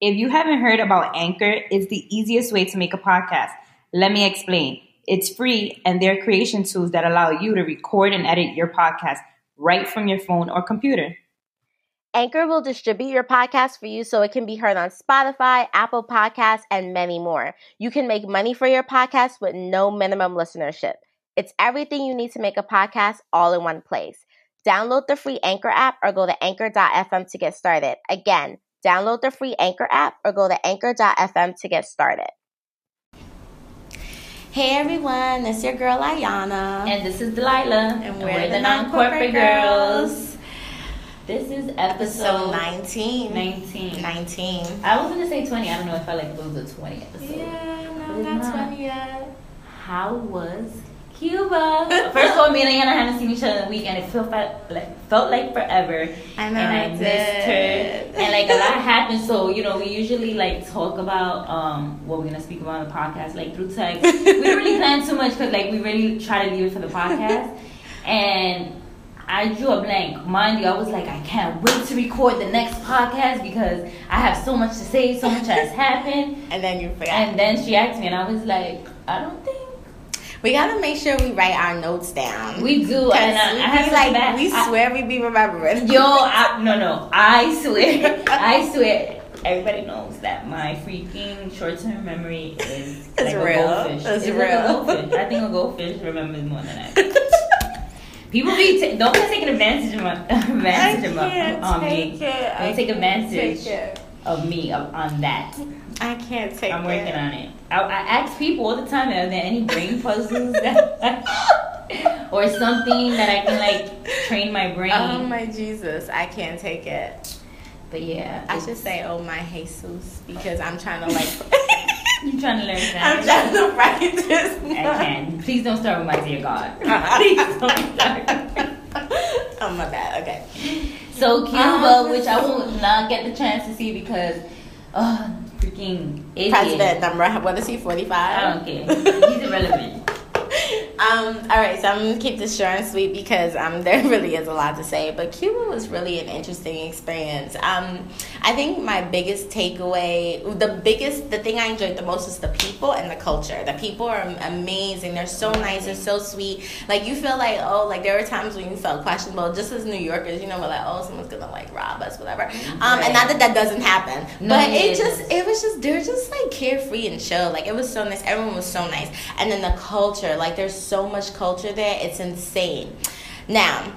If you haven't heard about Anchor, it's the easiest way to make a podcast. Let me explain. It's free and they're creation tools that allow you to record and edit your podcast right from your phone or computer. Anchor will distribute your podcast for you so it can be heard on Spotify, Apple Podcasts, and many more. You can make money for your podcast with no minimum listenership. It's everything you need to make a podcast all in one place. Download the free Anchor app or go to anchor.fm to get started. Again, Download the free Anchor app or go to anchor.fm to get started. Hey everyone, it's your girl Ayanna. And this is Delaila. And we're, we're the, the non corporate girls. girls. This is episode, episode 19. 19. 19. I was going to say 20. I don't know if I like it was a 20 episode. Yeah, no, not, not 20 yet. How was Cuba. First of all, me and Anna haven't seen each other in a week, and it felt like felt like forever. I know. And I missed her. And like a lot happened. So you know, we usually like talk about um what we're gonna speak about on the podcast, like through text. we don't really plan too much because like we really try to leave it for the podcast. and I drew a blank. Mind you, I was like, I can't wait to record the next podcast because I have so much to say, so much has happened. And then you forgot. And then she asked me, and I was like, I don't think we gotta make sure we write our notes down. We do, and uh, we I have like back. we I, swear we be remembering. Yo, I, no, no, I swear, I swear. Everybody knows that my freaking short-term memory is it's like real. a goldfish. It's, it's real. Like a goldfish. I think a goldfish remembers more than I. People be ta- don't be taking advantage of my advantage of on me. Don't take advantage of me on that. I can't take. I'm working it. on it. I, I ask people all the time, are there any brain puzzles that, or something that I can like train my brain? Oh my Jesus, I can't take it. But yeah, I should say, oh my Jesus, because I'm trying to like. you are trying to learn that? I'm trying to practice. I can. Please don't start with my dear God. Please don't start. oh my bad. Okay. So Cuba, um, which I will not get the chance to see because. Uh, freaking idiot. President number, what is he, 45? I don't care. He's irrelevant. Um, all right, so I'm gonna keep this short and sweet because um, there really is a lot to say. But Cuba was really an interesting experience. Um, I think my biggest takeaway, the biggest, the thing I enjoyed the most is the people and the culture. The people are amazing. They're so nice. They're so sweet. Like you feel like oh, like there were times when you felt questionable. Just as New Yorkers, you know, we're like oh, someone's gonna like rob us, whatever. Um, right. and not that that doesn't happen, no, but it, it just it was just they're just like carefree and chill. Like it was so nice. Everyone was so nice, and then the culture, like there's so much culture there. It's insane. Now,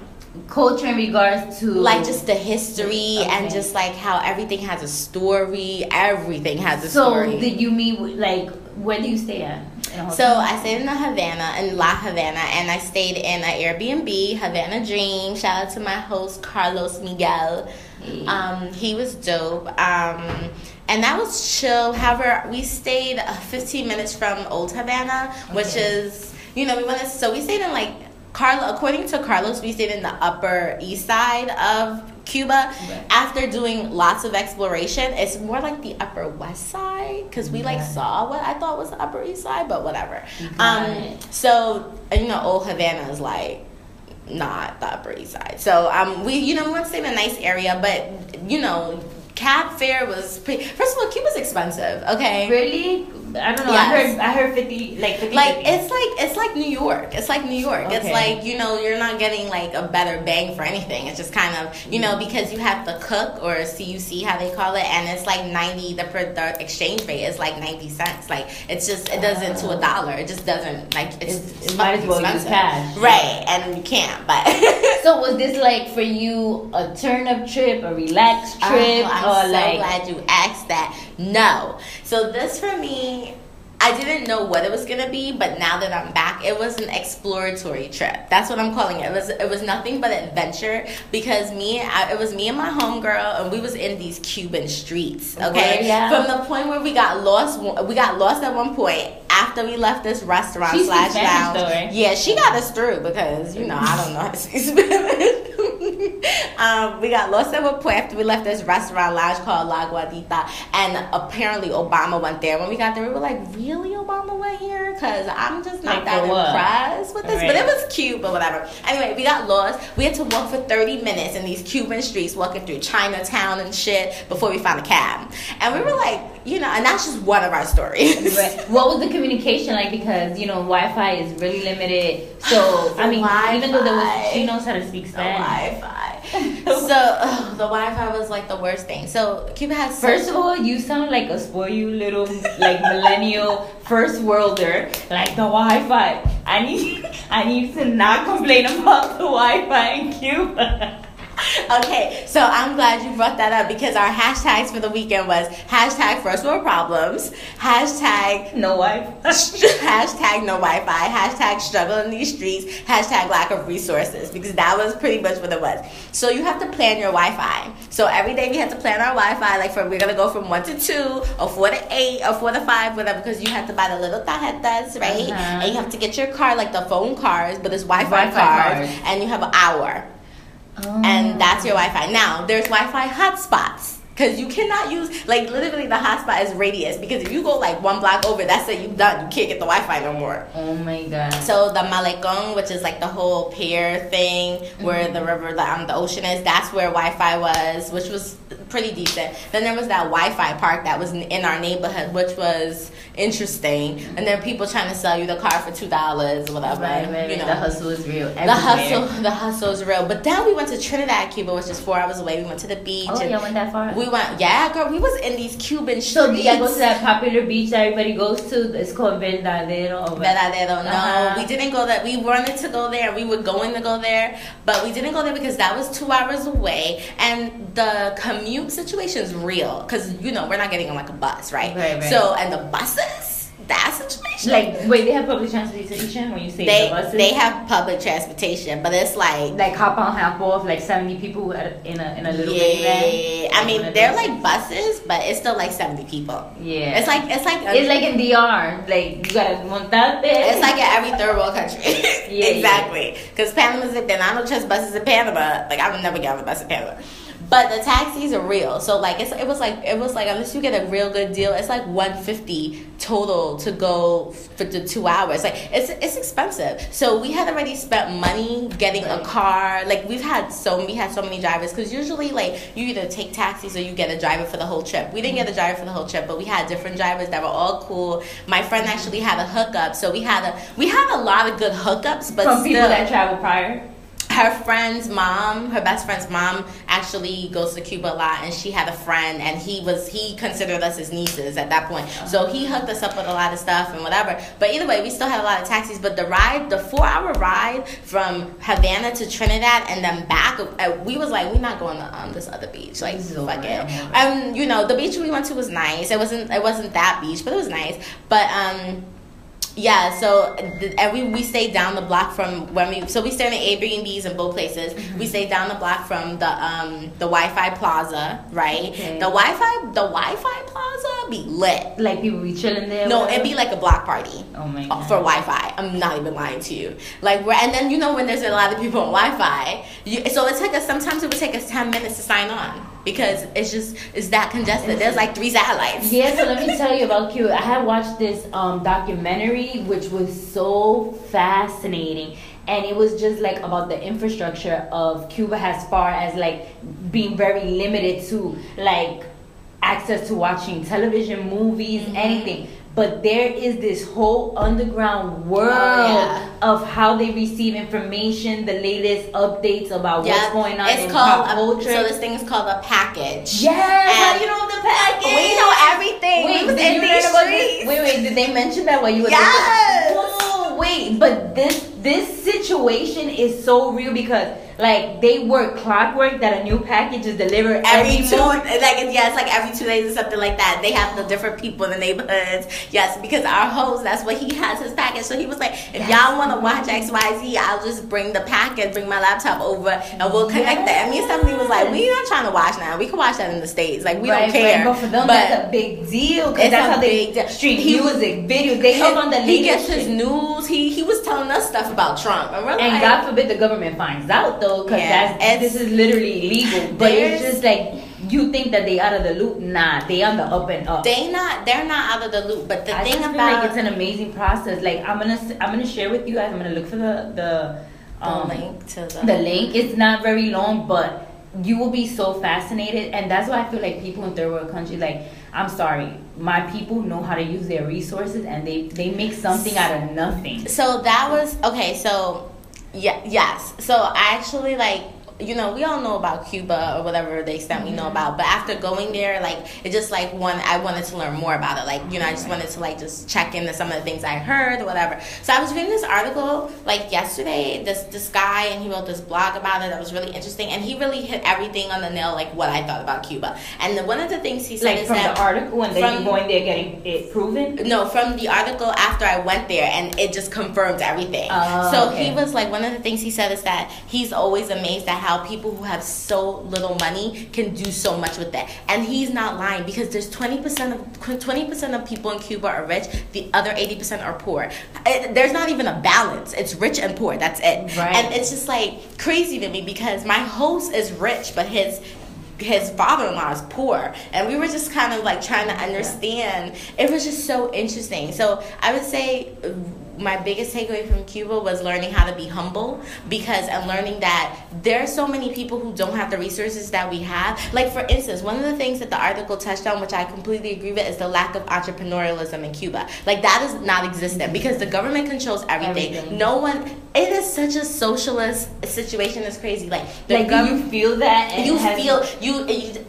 culture in regards to like just the history okay. and just like how everything has a story. Everything has a so story. So, did you mean like where do you stay at? So I stayed in the Havana, in La Havana, and I stayed in an Airbnb, Havana Dream. Shout out to my host Carlos Miguel. Hey. Um, he was dope. Um, and that was chill. However, we stayed uh, 15 minutes from Old Havana, okay. which is you know, we went to, so we stayed in like Carlo. According to Carlos, we stayed in the Upper East Side of Cuba. Right. After doing lots of exploration, it's more like the Upper West Side because we like saw what I thought was the Upper East Side, but whatever. Um, so you know, Old Havana is like not the Upper East Side. So um, we you know we went to stay in a nice area, but you know cab fare was pretty, first of all cuba's expensive okay really I don't know. Yes. I heard I heard fifty like 50, like 50. it's like it's like New York. It's like New York. Okay. It's like you know you're not getting like a better bang for anything. It's just kind of you know mm-hmm. because you have to cook or CUC how they call it, and it's like ninety. The the exchange rate is like ninety cents. Like it's just it doesn't to a dollar. It just doesn't like it's, it's it might as well expensive. use cash, right? And you can't. But so was this like for you a turn up trip, a relaxed trip, oh, trip, I'm or so like? glad you asked that. No. So this for me I didn't know what it was gonna be, but now that I'm back, it was an exploratory trip. That's what I'm calling it. It was it was nothing but adventure because me, I, it was me and my homegirl, and we was in these Cuban streets. Okay, yeah. from the point where we got lost, we got lost at one point after we left this restaurant she slash lounge. Yeah, she got us through because you know I don't know how to speak Spanish. um, we got lost at in Puerto after we left this restaurant lounge called La Guarida, and apparently Obama went there. When we got there, we were like, "Really, Obama went here?" Because I'm just not Like, that impressed with this. But it was cute, but whatever. Anyway, we got lost. We had to walk for 30 minutes in these Cuban streets, walking through Chinatown and shit before we found a cab. And we were like, you know, and that's just one of our stories. Right. What was the communication like? Because you know Wi-Fi is really limited. So I mean, even though there was, she knows how to speak Spanish. Wi-Fi. so ugh, the Wi-Fi was like the worst thing. So Cuba has First of all, you sound like a spoiled little like millennial first worlder. Like the Wi-Fi. I need I need to not complain about the Wi-Fi in Cuba. Okay, so I'm glad you brought that up because our hashtags for the weekend was hashtag first world problems, hashtag No Wi-Fi. hashtag no Wi-Fi, hashtag struggle in these streets, hashtag lack of resources because that was pretty much what it was. So you have to plan your Wi-Fi. So every day we had to plan our Wi-Fi. Like from we're gonna go from one to two, or four to eight, or four to five, whatever. Because you have to buy the little tarjetas, right? Uh-huh. And you have to get your card, like the phone cards, but it's Wi-Fi, Wi-Fi cards, cards. and you have an hour and that's your Wi-Fi. Now there's Wi-Fi hotspots because you cannot use like literally the hotspot is radius because if you go like one block over, that's it. You done. You can't get the Wi-Fi no more. Oh my god. So the Malecon, which is like the whole pier thing where the river, the um, the ocean is, that's where Wi-Fi was, which was pretty decent. Then there was that Wi-Fi park that was in- in our neighborhood, which was interesting. And there are people trying to sell you the car for two dollars, whatever. Right, right, you know. The hustle is real. The hustle, the hustle is real. But then we went to Trinidad, Cuba, which is four hours away. We went to the beach. Oh, and y'all went that far? We went, yeah, girl. We was in these Cuban streets. So y'all go to that popular beach that everybody goes to? It's called Varadero. or- Varadero. No, Uh-huh. we didn't go there. We wanted to go there. We were going to go there, but we didn't go there because that was two hours away, and the commute situation is real. Because you know we're not getting on like a bus, right? Right, right. So and the buses, that situation. Like, wait, they have public transportation when you say they the buses? they have public transportation, but it's like like hop on, hop off, like 70 people in a, in a little yeah. I mean they're those. like buses, but it's still like seventy people. Yeah. It's like it's like a- It's like in DR. Like, you gotta montate. It's like in every third world country. Yeah, exactly. Because Panama's like then I don't trust buses in Panama. Like I would never get on a bus in Panama. But the taxis are real. So like it's it was like it was like unless you get a real good deal, it's like one fifty total to go for the two hours. Like it's it's expensive. So we had already spent money getting a car. Like we've had so we had so many drivers because usually like you either take taxis or you get a driver for the whole trip. We didn't get a driver for the whole trip, but we had different drivers that were all cool. My friend actually had a hookup, so we had a we had a lot of good hookups. But From still, people that travel prior. Her friend's mom, her best friend's mom, actually goes to Cuba a lot, and she had a friend, and he was he considered us his nieces at that point. So he hooked us up with a lot of stuff and whatever. But either way, we still had a lot of taxis. But the ride, the four hour ride from Havana to Trinidad and then back, uh, we was like, we're not going to um, this other beach. Like is fuck over, it. I'm it. Um, you know, the beach we went to was nice. It wasn't it wasn't that beach, but it was nice. But um. Yeah, so th- and we, we stayed down the block from when we so we stay in the Airbnbs in both places. Mm-hmm. We stay down the block from the um the Wi-Fi Plaza, right? Okay. The Wi-Fi the Wi-Fi Plaza be lit. Like, people be chilling there. No, it'd be like a block party Oh my uh, god. for Wi-Fi. I'm not even lying to you. Like, and then you know when there's a lot of people on Wi-Fi, you, so it took us. Sometimes it would take us ten minutes to sign on because it's just it's that congested. There's like three satellites. Yeah, so let me tell you about Cuba. I had watched this um, documentary, which was so fascinating, and it was just like about the infrastructure of Cuba as far as like being very limited to like access to watching television, movies, Mhm. anything. But there is this whole underground world oh, yeah. of how they receive information, the latest updates about what's going on it's in called pop a, so this thing is called a package. yes, how you know the package. We know everything. Wait, we did in you learn about this? Wait, wait, did they mention that while you were Yes. Whoa, wait, but this this situation is so real because like they work clockwork that a new package is delivered Every every, two, month. like yeah, it's like every two days or something like that. They have the different people in the neighborhoods. Yes, because our host, that's what he has his package. So he was like, if Yes. y'all want to watch X Y Z, I'll just bring the package, bring my laptop over, and we'll connect that. And me and Stephanie was like, we're not trying to watch now. We can watch that in the states. Like we Right, don't care. right, but for them, that's a big deal because that's how they deal. stream He- music, videos. They look on the he gets his news. He he was telling us stuff about Trump, and we're And God forbid the government finds out though, because Yeah, that's this is literally illegal. But it's just like you think that they out of the loop. Nah, they on the up and up. They not they're not out of the loop. But the I thing about like it's an amazing process. Like I'm gonna I'm gonna share with you guys. I'm gonna look for the the the um, link to the, the link. It's not very long, but you will be so fascinated, and that's why I feel like people in third world countries, like I'm sorry, my people know how to use their resources, and they they make something out of nothing. So that was okay. So yeah, yes. So I actually like you know we all know about Cuba or whatever the extent we Mm-hmm. know about. But after going there, like it just like one I wanted to learn more about it. Like you know I just wanted to like just check into some of the things I heard or whatever. So I was reading this article like yesterday. This this guy and he wrote this blog about it that was really interesting and he really hit everything on the nail like what I thought about Cuba. And the, one of the things he said Like is from that the article, and then you going there getting it proven. no, from the article after I went there, and it just confirmed everything. Oh, so okay. he was like, one of the things he said is that he's always amazed at how people who have so little money can do so much with it, and he's not lying because there's twenty percent of twenty percent of people in Cuba are rich, the other eighty percent are poor. It, there's not even a balance. It's rich and poor. That's it. Right. And it's just like crazy to me because my host is rich, but his his father-in-law is poor and we were just kind of like trying to understand it was just so interesting so i would say my biggest takeaway from cuba was learning how to be humble because and learning that there are so many people who don't have the resources that we have like for instance one of the things that the article touched on which i completely agree with is the lack of entrepreneurialism in cuba like that is not existent because the government controls everything, Everything. no one it is such a socialist situation it's crazy like the Like, you feel that? you feel you, you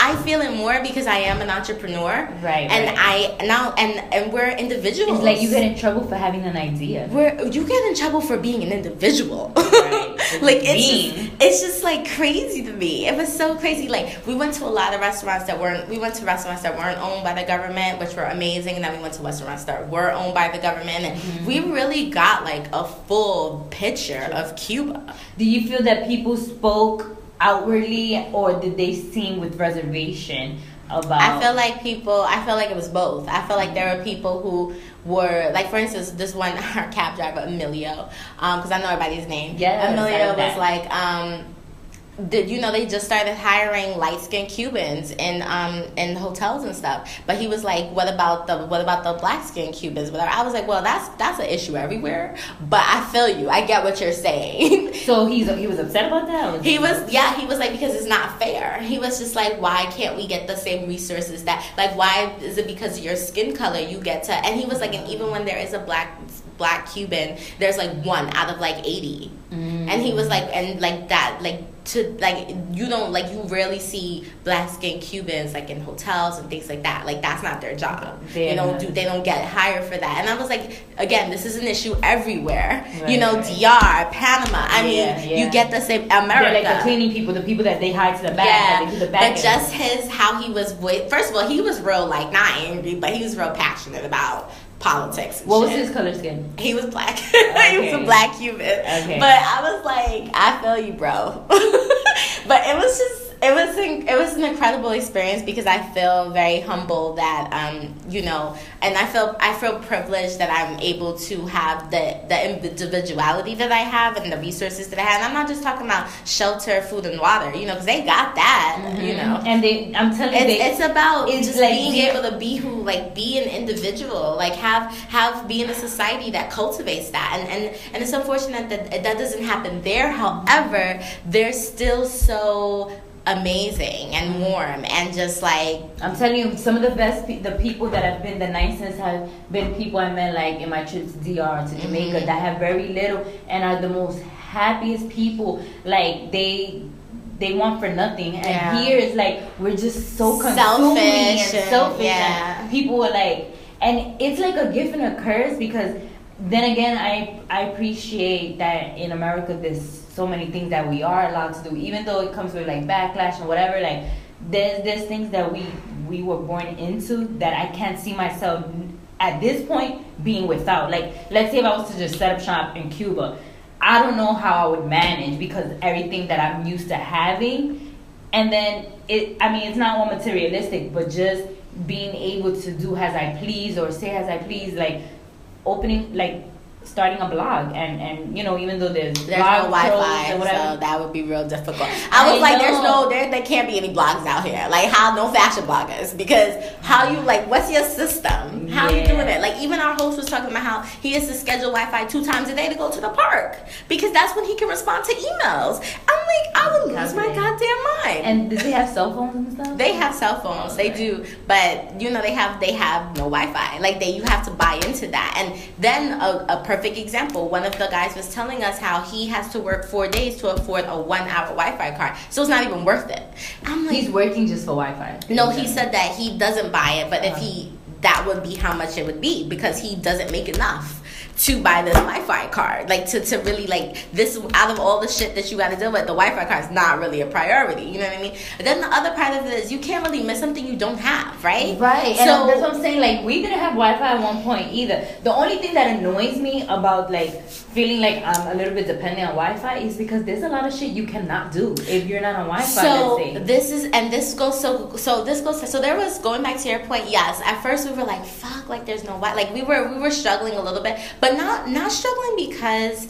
I feel it more because I am an entrepreneur, Right, And right. I now and and we're individuals. It's like you get in trouble for having an idea. We're, you get in trouble for being an individual. Right. like it's just, it's just like crazy to me. It was so crazy. Like we went to a lot of restaurants that weren't. We went to restaurants that weren't owned by the government, which were amazing. And then we went to restaurants that were owned by the government, and Mm-hmm. we really got like a full picture of Cuba. Do you feel that people spoke outwardly, or did they seem with reservation about? I feel like people. I feel like it was both. I feel like there were people who were like, for instance, this one our cab driver Emilio, because I know everybody's name. Yes, I Emilio was like, um, did you know they just started hiring light skinned Cubans in um in hotels and stuff? But he was like, what about the what about the black skinned Cubans? Whatever. I was like, well, that's that's an issue everywhere. But I feel you. I get what you're saying. so he's he was upset about that. Or He was, yeah, he was like, because it's not fair. He was just like, why can't we get the same resources that, like, why is it because of your skin color you get to, and he was like, and even when there is a black, black Cuban, there's like one out of like 80. Mm. And he was like, and like that, like, to, like, you don't, like, you rarely see black skin Cubans, like, in hotels and things like that. Like, that's not their job. They're you don't do, they don't get hired for that. And I was like, again, this is an issue everywhere. you know, right. DR, Panama. I mean, Yeah, yeah. you get the same, They're America. like the cleaning people, the people that they hide to the back, they do the back. but just his how he was with. First of all, he was real like not angry, but he was real passionate about politics. What was his color skin? He was black. he was a black Cuban. Okay. But I was like, I feel you, bro. but it was just. It was an, it was an incredible experience because I feel very humble that um you know and I feel I feel privileged that I'm able to have the the individuality that I have and the resources that I have. And I'm not just talking about shelter, food, and water, you know, because they got that, you know. and they, I'm telling you, It's, they, it's about it's just like being able to be who like be an individual like have have be in a society that cultivates that and and, and it's unfortunate that that doesn't happen there however they're still so amazing and warm and just like I'm telling you, some of the best, pe- the people that have been the nicest have been people I met like in my trips to DR to Jamaica Mhm. that have very little and are the most happiest people. Like they, they want for nothing, and Yeah. here it's like we're just so consuming Selfish and and- selfish. yeah. And people are like, and it's like a gift and a curse because then again, I I appreciate that in America there's so many things that we are allowed to do, even though it comes with like backlash and whatever. Like there's there's things that we we were born into that I can't see myself at this point being without. Like let's say if I was to just set up shop in Cuba, I don't know how I would manage because everything that I'm used to having, and then it. I mean, it's not all materialistic, but just being able to do as I please or say as I please, like opening like starting a blog and and you know even though there's There's no Wi-Fi, whatever, so that would be real difficult. I was I like, "There's no, there, there can't be any blogs out here. Like, how no fashion bloggers? Because how you like, what's your system? How are you doing it? Like, even our host was talking about how he has to schedule Wi-Fi two times a day to go to the park because that's when he can respond to emails. I'm like, I would lose my Goddamn. mind. and did they have cell phones and stuff? They have cell phones, they do, but you know they have they have no Wi-Fi. Like they, you have to buy into that. And then a, a perfect example, one of the guys was telling us how he has to work four days to afford a one-hour Wi-Fi card, so it's not even worth it. I'm like, He's working just for Wi-Fi. no, he said that he doesn't buy it, but if he that would be how much it would be because he doesn't make enough to buy this Wi-Fi card. Like to, to really like this out of all the shit that you got to deal with, the Wi-Fi card is not really a priority. You know what I mean? But then the other part of it is you can't really miss something you don't have, right? Right, So and that's what I'm saying. Like, we didn't have Wi-Fi at one point either. The only thing that annoys me about like feeling like I'm a little bit dependent on Wi-Fi is because there's a lot of shit you cannot do if you're not on Wi-Fi. So this is and this goes so so this goes so there was going back to your point. Yes, at first we were like fuck like there's no Wi like we were we were struggling a little bit, but not not struggling because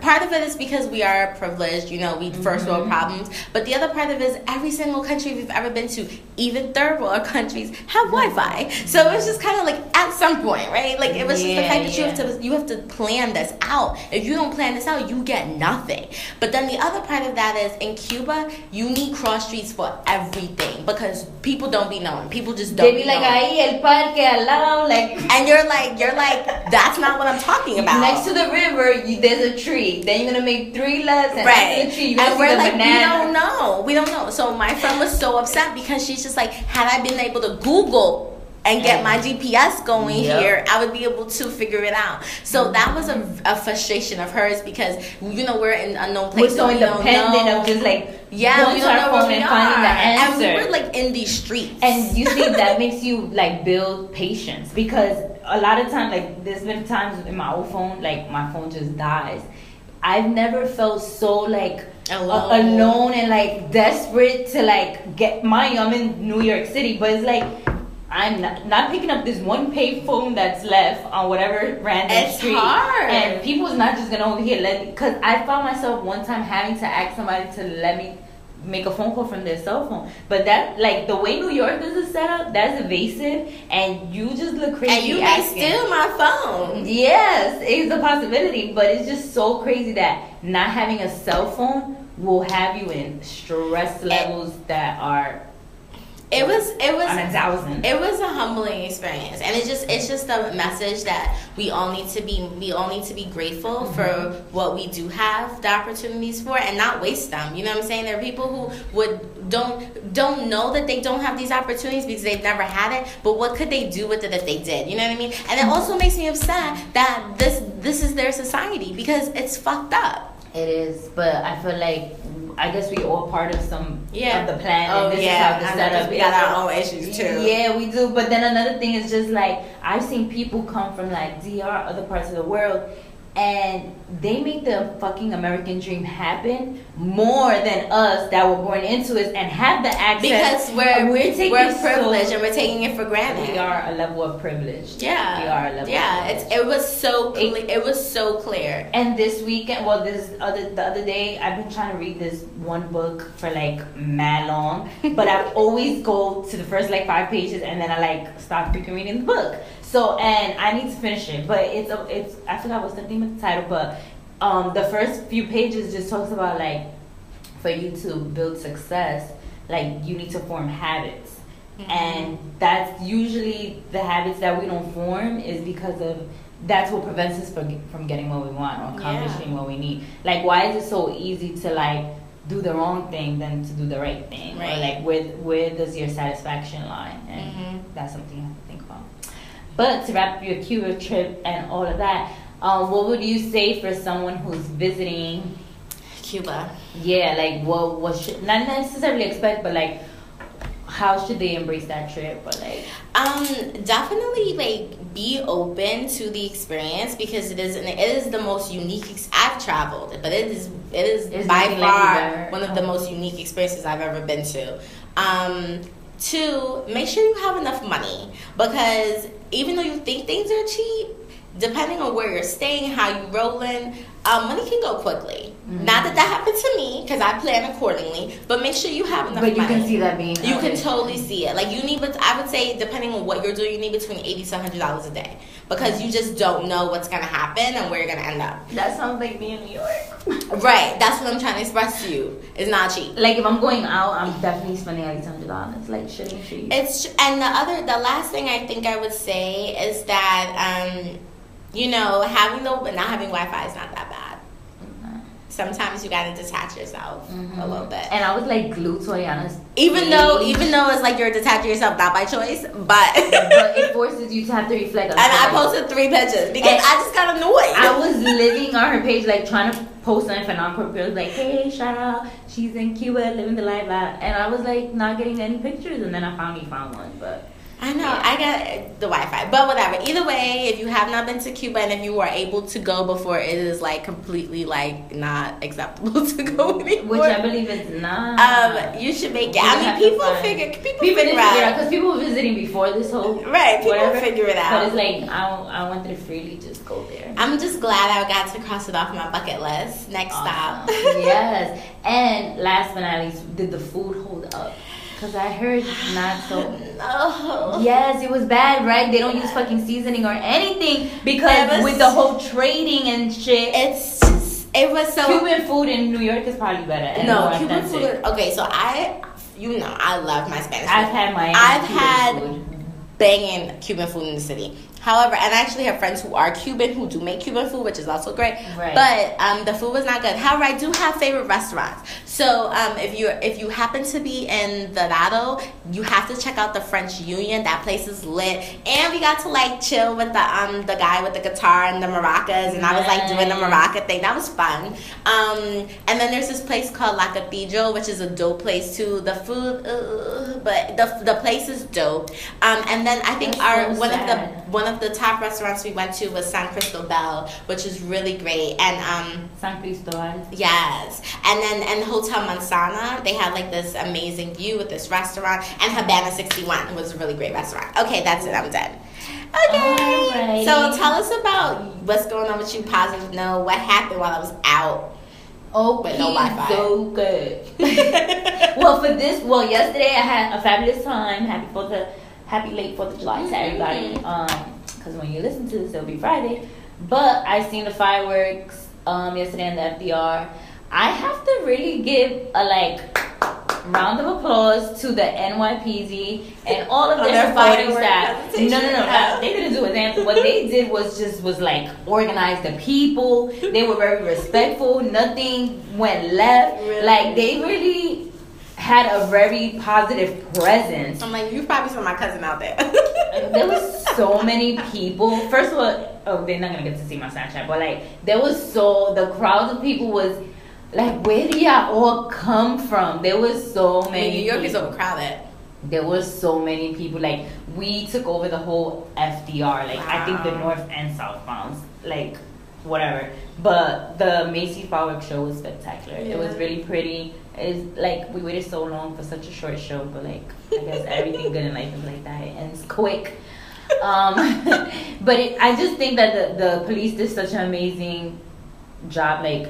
part of it is because we are privileged, you know, we 1st world mm-hmm. problems. But the other part of it is every single country we've ever been to, even third world countries, have Wi-Fi. So it's just kind of like at some point, right? Like it was just the fact that you have to you have to plan this out. If you don't plan this out, you get nothing. But then the other part of that is in Cuba, you need cross streets for everything because people don't be knowing. People just don't they be like, knowing. ahí el parque al lado, like And you're like, you're like, that's not what I'm talking about. next to the river. You, there's a tree. Then you're gonna make three lefts, and Right. the tree, you're And we're like, we don't know. We don't know. So my friend was so upset because she's just like, had I been able to Google and get my GPS going Yep. here, I would be able to figure it out. So mm-hmm. that was a, a frustration of hers because you know we're in unknown We're so independent of just like yeah, going we to our phone and finding the answer. And we were like in these streets. And you see, that makes you like build patience because a lot of times, like there's been times in my old phone, like my phone just dies. I've never felt so like Alone. alone and like desperate to like get my. I'm in New York City, but it's like I'm not, not picking up this one pay phone that's left on whatever random It's street. hard. And people's not just gonna over here let me. Cause I found myself one time having to ask somebody to let me make a phone call from their cell phone. But that, like the way New Yorkers is set up, that's evasive, and you just look crazy. and you may asking. steal my phone. Yes, it's a possibility, but it's just so crazy that not having a cell phone will have you in stress levels that are It was it was on a thousand. It was a humbling experience, and it's just it's just a message that we all need to be we all need to be grateful Mm-hmm. for what we do have the opportunities for, and not waste them. You know what I'm saying? There are people who would don't don't know that they don't have these opportunities because they've never had it. But what could they do with it if they did? You know what I mean? And it also makes me upset that this this is their society because it's fucked up. It is, but I feel like I guess we all part of some Yeah. of the plan. Oh, and this yeah. is how the 'cause setup we got our own issues, too. Yeah, we do. But then another thing is just like I've seen people come from like DR, other parts of the world, and they make the fucking American dream happen more than us that were born into it and have the access. Because we're we're, taking we're it so- privileged and we're taking it for granted. We are a level of privilege. Yeah, we are a level. Yeah, of it's it was so It- it was so clear. And this weekend, well, this other the other day, I've been trying to read this one book for like mad long, but I always go to the first like five pages and then I like stop freaking reading the book. So and I need to finish it, but it's a, it's I forgot what's the name of the title, but um the first few pages just talks about like for you to build success, like you need to form habits. And that's usually the habits that we don't form is because of that's what prevents us from, from getting what we want or accomplishing what we need. Like, why is it so easy to like do the wrong thing than to do the right thing? Right. Or like, where where does your satisfaction lie? And Mhm. that's something you have to think about. But to wrap up your Cuba trip and all of that, um, what would you say for someone who's visiting? Cuba. Yeah, like what what should not necessarily expect, but like how should they embrace that trip? But like Um, definitely like be open to the experience because it is an, it is the most unique. Ex- I've traveled, but it is it is It's by far one of the most unique experiences I've ever been to. Um, two, make sure you have enough money. Because even though you think things are cheap, depending on where you're staying, how you rolling, um, money can go quickly. Mhm. Not that that happened to me because I plan accordingly, but make sure you have enough But you money. can see that being. You can totally see it. Like you need, but I would say depending on what you're doing, you need between eighty to hundred dollars a day because you just don't know what's gonna happen and where you're gonna end up. That sounds like me in New York. Right. That's what I'm trying to express to you. It's not cheap. Like if I'm going out, I'm definitely spending at least hundred dollars. Like shitting trees. It's and the other, the last thing I think I would say is that, um, you know, having the not having Wi-Fi is not that bad. Sometimes you gotta detach yourself Mhm. a little bit. And I was like glued to Ayanna's. Even though, even though it's like you're detaching yourself not by choice, but. but it forces you to have to reflect. on And I posted three pictures because And I just got annoyed. I was living on her page, like trying to post something for non-corporate. Like, hey, shout out, she's in Cuba, living the life. Out. And I was like, not getting any pictures, and then I finally found one. But I know, I got the Wi Fi. But whatever. Either way, if you have not been to Cuba and if you are able to go before it is like completely like not acceptable to go anymore. which I believe is not. um, you should make it. I mean, people figure people, people figure out. because people were visiting before this whole Right, people whatever. figure it out. But it's like I, I wanted to freely just go there. I'm just glad I got to cross it off my bucket list. Next stop. Yes. And last but not least, did the food hold up? Because I heard not so. no. Yes, it was bad, right? They don't use fucking seasoning or anything because with the whole trading and shit, It's just, it was so Cuban food in New York is probably better. And no Cuban authentic. food. Okay, so I, you know, I love my Spanish. I've had my. I've Cuban had food. banging Cuban food in the city. However, and I actually have friends who are Cuban who do make Cuban food, which is also great. Right. But um, the food was not good. However, I do have favorite restaurants. So um, if you if you happen to be in the Dorado, you have to check out the French Union. That place is lit, and we got to like chill with the um the guy with the guitar and the maracas, and I was like doing the maraca thing. That was fun. Um, and then there's this place called La Cathedral, which is a dope place too. The food, uh, but the the place is dope. Um, and then I think That's our so one of the one of the top restaurants we went to was San Cristobal, which is really great. And um, San Cristobal. yes, and then and Hotel Manzana, they had like this amazing view with this restaurant. And Habana 61 was a really great restaurant. Okay, that's it. I'm done. Okay. So tell us about what's going on with you. Positive. No, what happened while I was out. Oh, With no Wi-Fi. so good. well, for this, well, yesterday I had a fabulous time. Happy Fourth of, happy late Fourth of July to everybody. Um, because when you listen to this, it'll be Friday. But I seen the fireworks um yesterday in the FDR. I have to really give a like round of applause to the NYPD and all of their their firework staff. No, no, no, presentation. not- they didn't do a it. What they did was just was like organize the people. They were very respectful. Nothing went left. Really? Like they really had a very positive presence. I'm like, you probably saw my cousin out there. There was so many people. First of all, oh, they're not gonna get to see my Snapchat, but like there was so the crowd of people was like, where do y'all all come from? There was so I many. mean, New York is people. overcrowded. There was so many people. Like we took over the whole FDR. Like I think the north and south bounds. Like whatever. But the Macy's fireworks show was spectacular. It was really pretty. It's like we waited so long for such a short show, but like I guess everything good in life is like that, and it's quick. Um, but it, I just think that the, the police did such an amazing job, like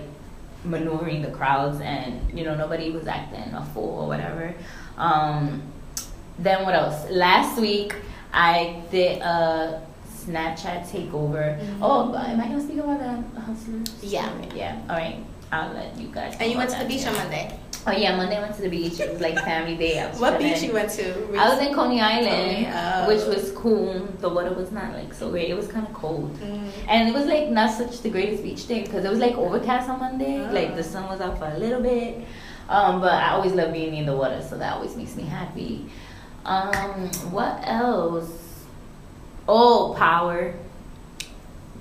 maneuvering the crowds, and you know nobody was acting a fool or whatever. Um, then what else? Last week I did a Snapchat takeover. Oh, am I gonna speak about the hustlers? Yeah. Yeah. All right. I'll let you guys. And you went to the beach on Monday. Oh yeah, Monday I went to the beach. It was like family day. I was What beach you went to? I was in Coney Island, Coney, oh. which was cool. The water was not like so great. It was kind of cold, Mm. and it was like not such the greatest beach day because it was like overcast on Monday. Oh. Like the sun was out for a little bit. Um, but I always love being in the water, so that always makes me happy. Um, what else? Oh, power.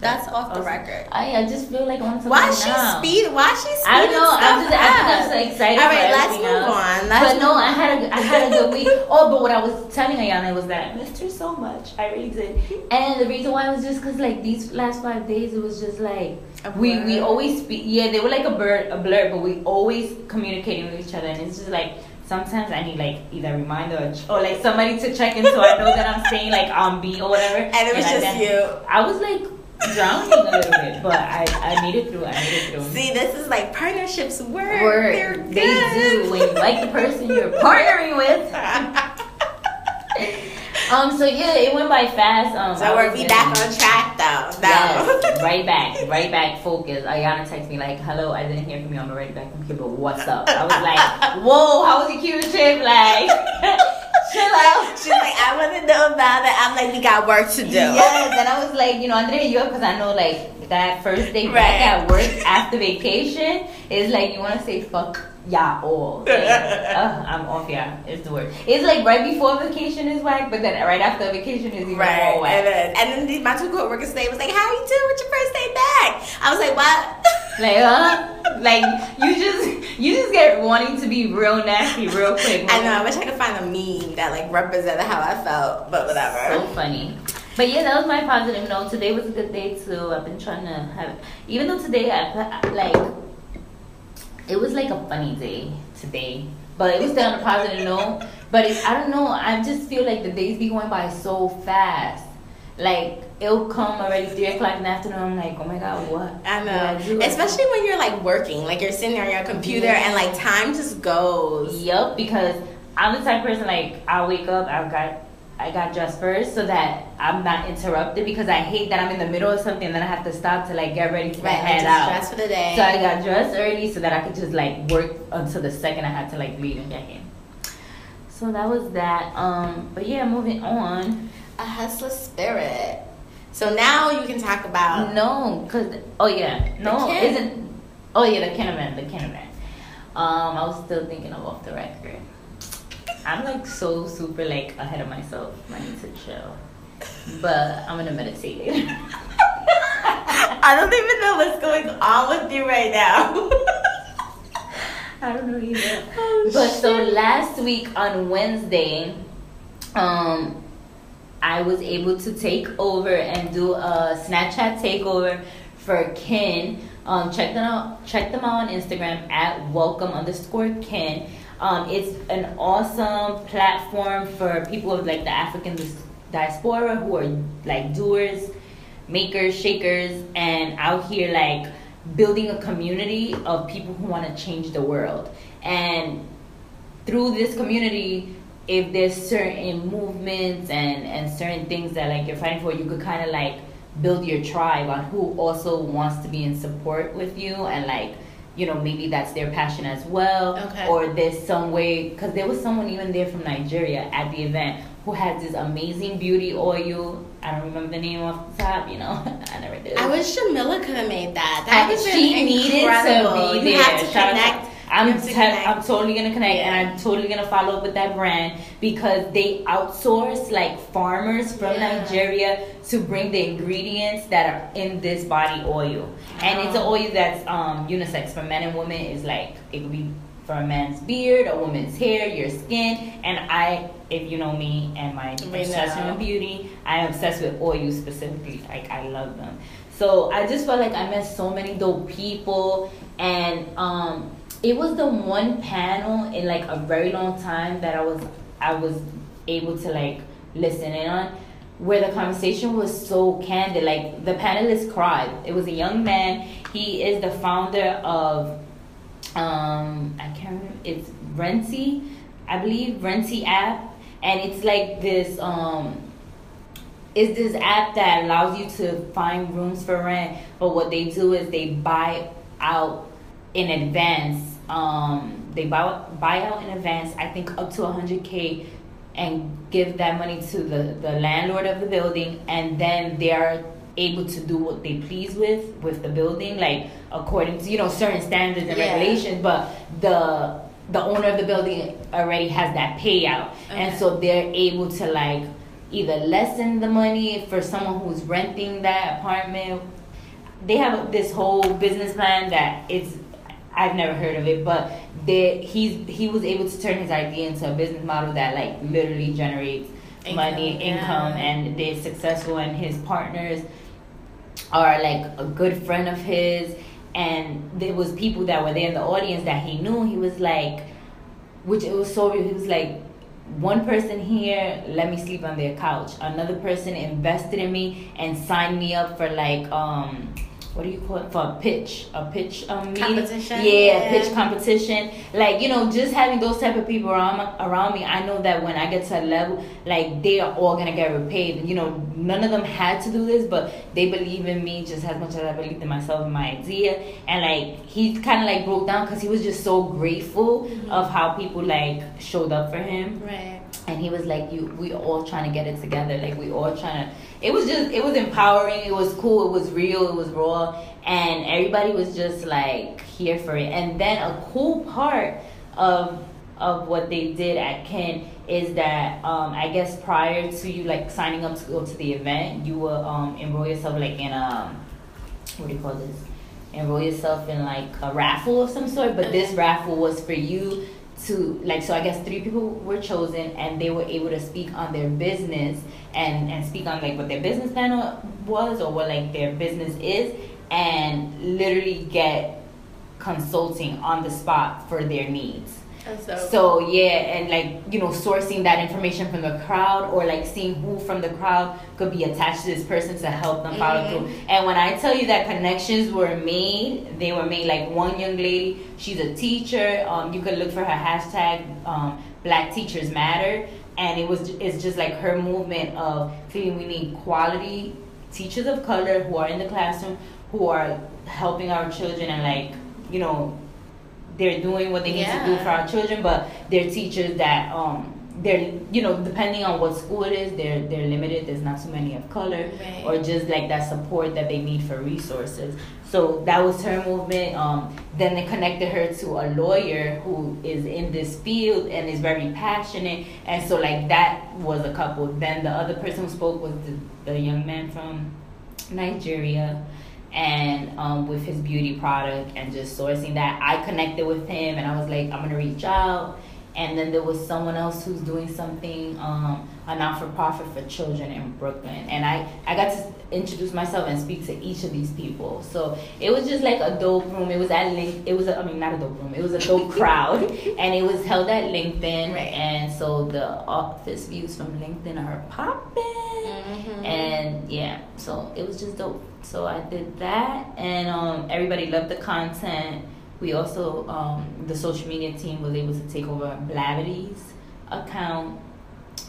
That's off the record. I I just feel like I want to. Why is she now. speed? Why is she speeding I don't know. I'm just. I think I'm so excited. All right, let's move else. on. Let's but no, I had a I had a good week. Oh, but what I was telling Ayanna was that I missed her so much. I really did. Mm-hmm. And the reason why was just because like these last five days, it was just like we we always speak. Yeah, they were like a bird, a blur, but we always communicating with each other, and it's just like. Sometimes I need like either a reminder or, ch- or like somebody to check in so I know that I'm staying like on beat or whatever. And it was I just then- you. I was like drowning a little bit, but I, I made it through. I made it through. See, this is like partnerships work. Work. They're good. They do when you like the person you're partnering with. Um. So yeah, it went by fast. Um. So I we're we back on track though. No. Yes, right back, right back, focus. Ayanna texted me like, "Hello, I didn't hear from you. I'm already back from Cuba. What's up?" I was like, "Whoa, how was your Cuba trip? Like, chill out." She's like, I want to know about it. I'm like, we got work to do. Yes, and I was like, you know, Andrea, you up because I know like that first day back Right. at work after vacation is like you want to say fuck y'all all. Like, uh, I'm off yeah, it's the word. It's like right before vacation is whack, but then right after vacation is even Right, more whack. and then, and then these, my two coworkers today was like, "How are you doing with your first day back?" I was like, "What?" Like, huh? Like you just you just get wanting to be real nasty real quick. I know. I wish I could find a meme that like represented how I felt, but whatever. So funny. But yeah, that was my positive note. Today was a good day too. I've been trying to have, even though today I like, it was like a funny day today, but it was still on a positive note. But it, I don't know. I just feel like the days be going by so fast. Like it'll come already three o'clock in the afternoon. I'm like, oh my god, what? I What know, do? especially when you're like working, like you're sitting there on your computer Yeah. and like time just goes. Yup, because I'm the type of person like I wake up, I've got I got dressed first so that I'm not interrupted because I hate that I'm in the middle of something and then I have to stop to like get ready to Right, head out. dress for the day. So I got dressed early so that I could just like work until the second I had to like leave and get in. So that was that. Um, but yeah, moving on. a hustler spirit. So now you can talk about No, cause oh yeah, no, isn't. Oh yeah, the Kennerman, the Kennerman. Um, I was still thinking of off the record. I'm like so super like ahead of myself. I need to chill, but I'm gonna meditate later. I don't even know what's going on with you right now. I don't know either. Oh, But so last week on Wednesday, um, I was able to take over and do a Snapchat takeover for Kin. Um, check them out. Check them out on Instagram at welcome underscore Kin. Um, it's an awesome platform for people of like the African diaspora who are like doers, makers, shakers, and out here like building a community of people who want to change the world. And through this community, if there's certain movements and and certain things that like you're fighting for, you could kind of like build your tribe on who also wants to be in support with you and like you know maybe that's their passion as well Okay. or there's some way because there was someone even there from nigeria at the event who had this amazing beauty oil i don't remember the name off the top you know i never did I wish Jamila could have made that. That I- was she needed incredible. to be You have to Shout out connect. I'm You have to te- I'm totally gonna connect, Yeah. and I'm totally gonna follow up with that brand because they outsource like farmers from Yeah. Nigeria to bring the ingredients that are in this body oil, and it's an oil that's um, unisex for men and women. Is like it could be for a man's beard, a woman's hair, your skin, and I. If you know me and my obsession with beauty, I am obsessed with oils specifically. Like I love them. So I just felt like I met so many dope people, and um, it was the one panel in like a very long time that I was I was able to like listen in on, where the conversation was so candid. Like the panelists cried. It was a young man. He is the founder of um I can't remember. It's Renty, I believe Renty app, and it's like this um is this app that allows you to find rooms for rent. But what they do is they buy out in advance. Um, they buy buy out in advance. I think up to 100k, and give that money to the the landlord of the building, and then they are able to do what they please with with the building, like according to you know certain standards and Yeah. regulations. But the the owner of the building already has that payout, and so they're able to like either lessen the money for someone who's renting that apartment. They have this whole business plan that it's I've never heard of it, but they he's he was able to turn his idea into a business model that like literally generates Income, money, yeah. income, and they're successful. And his partners are like a good friend of his, and there was people that were there in the audience that he knew. He was like, which it was so real. He was like, one person here let me sleep on their couch another person invested in me and signed me up for like um what do you call it for a pitch a pitch um meeting? Competition? yeah, Yeah. pitch competition like you know just having those type of people around around me i know that when i get to a level like they are all gonna get repaid you know none of them had to do this but they believe in me just as much as i believed in myself and my idea and like he kind of like broke down because he was just so grateful of how people like showed up for him Right. And he was like you we all trying to get it together. Like we all trying to it was just it was empowering. It was cool. It was real. It was raw. And everybody was just like here for it. And then a cool part of of what they did at Kin is that um i guess prior to you like signing up to go to the event you will um enroll yourself like in a what do you call this? Enroll yourself in like a raffle of some sort. But this raffle was for you to like so i guess three people were chosen and they were able to speak on their business and and speak on like what their business plan was or what like their business is and literally get consulting on the spot for their needs so. so yeah, and like you know, sourcing that information from the crowd or like seeing who from the crowd could be attached to this person to help them follow Mhm. through. And when I tell you that connections were made, they were made. Like one young lady, she's a teacher. Um, you could look for her hashtag um, Black Teachers Matter, and it was it's just like her movement of feeling we need quality teachers of color who are in the classroom who are helping our children and like you know they're doing what they need to do for our children, but they're teachers that um they're you know depending on what school it is, they're they're limited. There's not so many of color, Right. or just like that support that they need for resources. So that was her movement. Um, then they connected her to a lawyer who is in this field and is very passionate, and so like that was a couple. Then the other person who spoke was the, the young man from Nigeria and um, with his beauty product and just sourcing that i connected with him and i was like i'm gonna reach out and then there was someone else who's doing something um, a not-for-profit for children in brooklyn. And i i got to introduce myself and speak to each of these people. So it was just like a dope room. It was at link it was a, i mean not a dope room. It was a dope crowd. And it was held at linkedin. Right. and so the office views from linkedin are popping. Mm-hmm. and yeah so it was just dope. So i did that. And um, everybody loved the content we also um, the social media team was able to take over blavity's account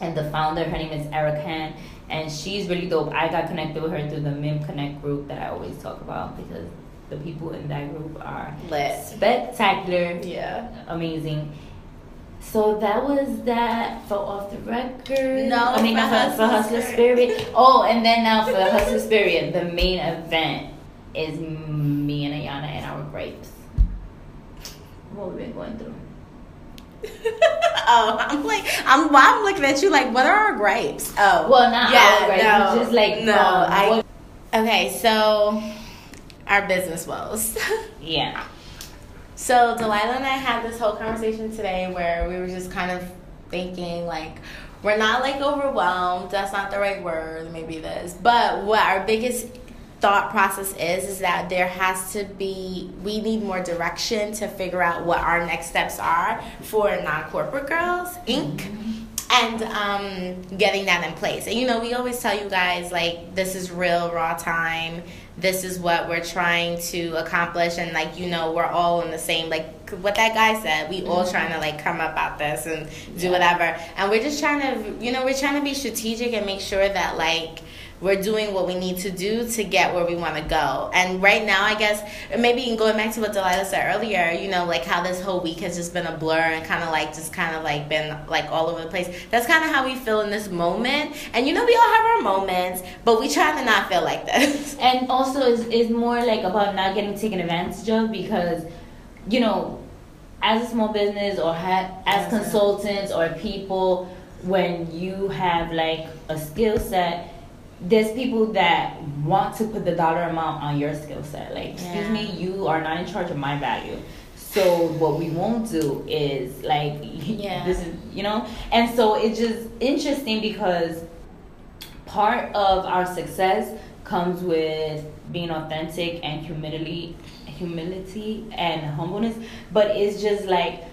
and the founder her name is Erica han and she's really dope i got connected with her through the mim connect group that i always talk about because the people in that group are Lit. spectacular Yeah. amazing. So that was that for off the record. No, I mean for not for, Hustler Hustler Spirit. Oh, and then now for Hustler Spirit, the main event is me and Ayanna and our grapes. What we've been going through. oh, I'm like, I'm, I'm looking at you like, what are our grapes? Oh, Well, not yeah, our grapes, no, just like no. um, I, what- okay, so our business woes. yeah. So Delaila and I had this whole conversation today where we were just kind of thinking like we're not like overwhelmed. That's not the right word. Maybe this, But what our biggest thought process is is that there has to be we need more direction to figure out what our next steps are for non-corporate girls inc and um, getting that in place. And you know, we always tell you guys like this is real raw time. This is what we're trying to accomplish, and like you know, we're all in the same like what that guy said. We all trying to like come up out this and do whatever, and we're just trying to you know we're trying to be strategic and make sure that like we're doing what we need to do to get where we want to go. And right now, I guess maybe going back to what Delaila said earlier, you know, like how this whole week has just been a blur and kind of like just kind of like been like all over the place. That's kind of how we feel in this moment. And you know, we all have our moments, but we try to not feel like this. and also is is more like about not getting taken advantage of because you know as a small business or ha- as consultants or people when you have like a skill set there's people that want to put the dollar amount on your skill set like excuse me you are not in charge of my value so what we won't do is like Yeah. this is you know and so it's just interesting because part of our success comes with being authentic and humility humility and humbleness but it's just like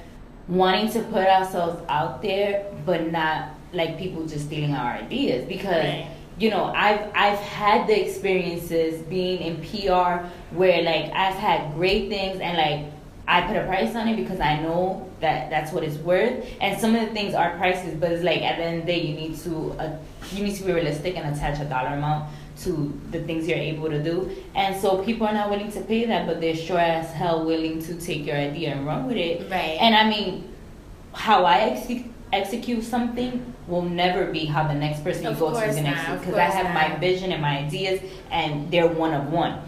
wanting to put ourselves out there, but not like people just stealing our ideas because. Right. You know, I've I've had the experiences being in PR where like I've had great things and like I put a price on it because I know that that's what it's worth. And some of the things are prices, but it's like at the end of the day, you need to uh, you need to be realistic and attach a dollar amount to the things you're able to do. And so people are not willing to pay that, but they're sure as hell willing to take your idea and run with it. Right. And I mean, how I execute execute something will never be how the next person you go to is going to execute because I have not. my vision and my ideas and they're one of one.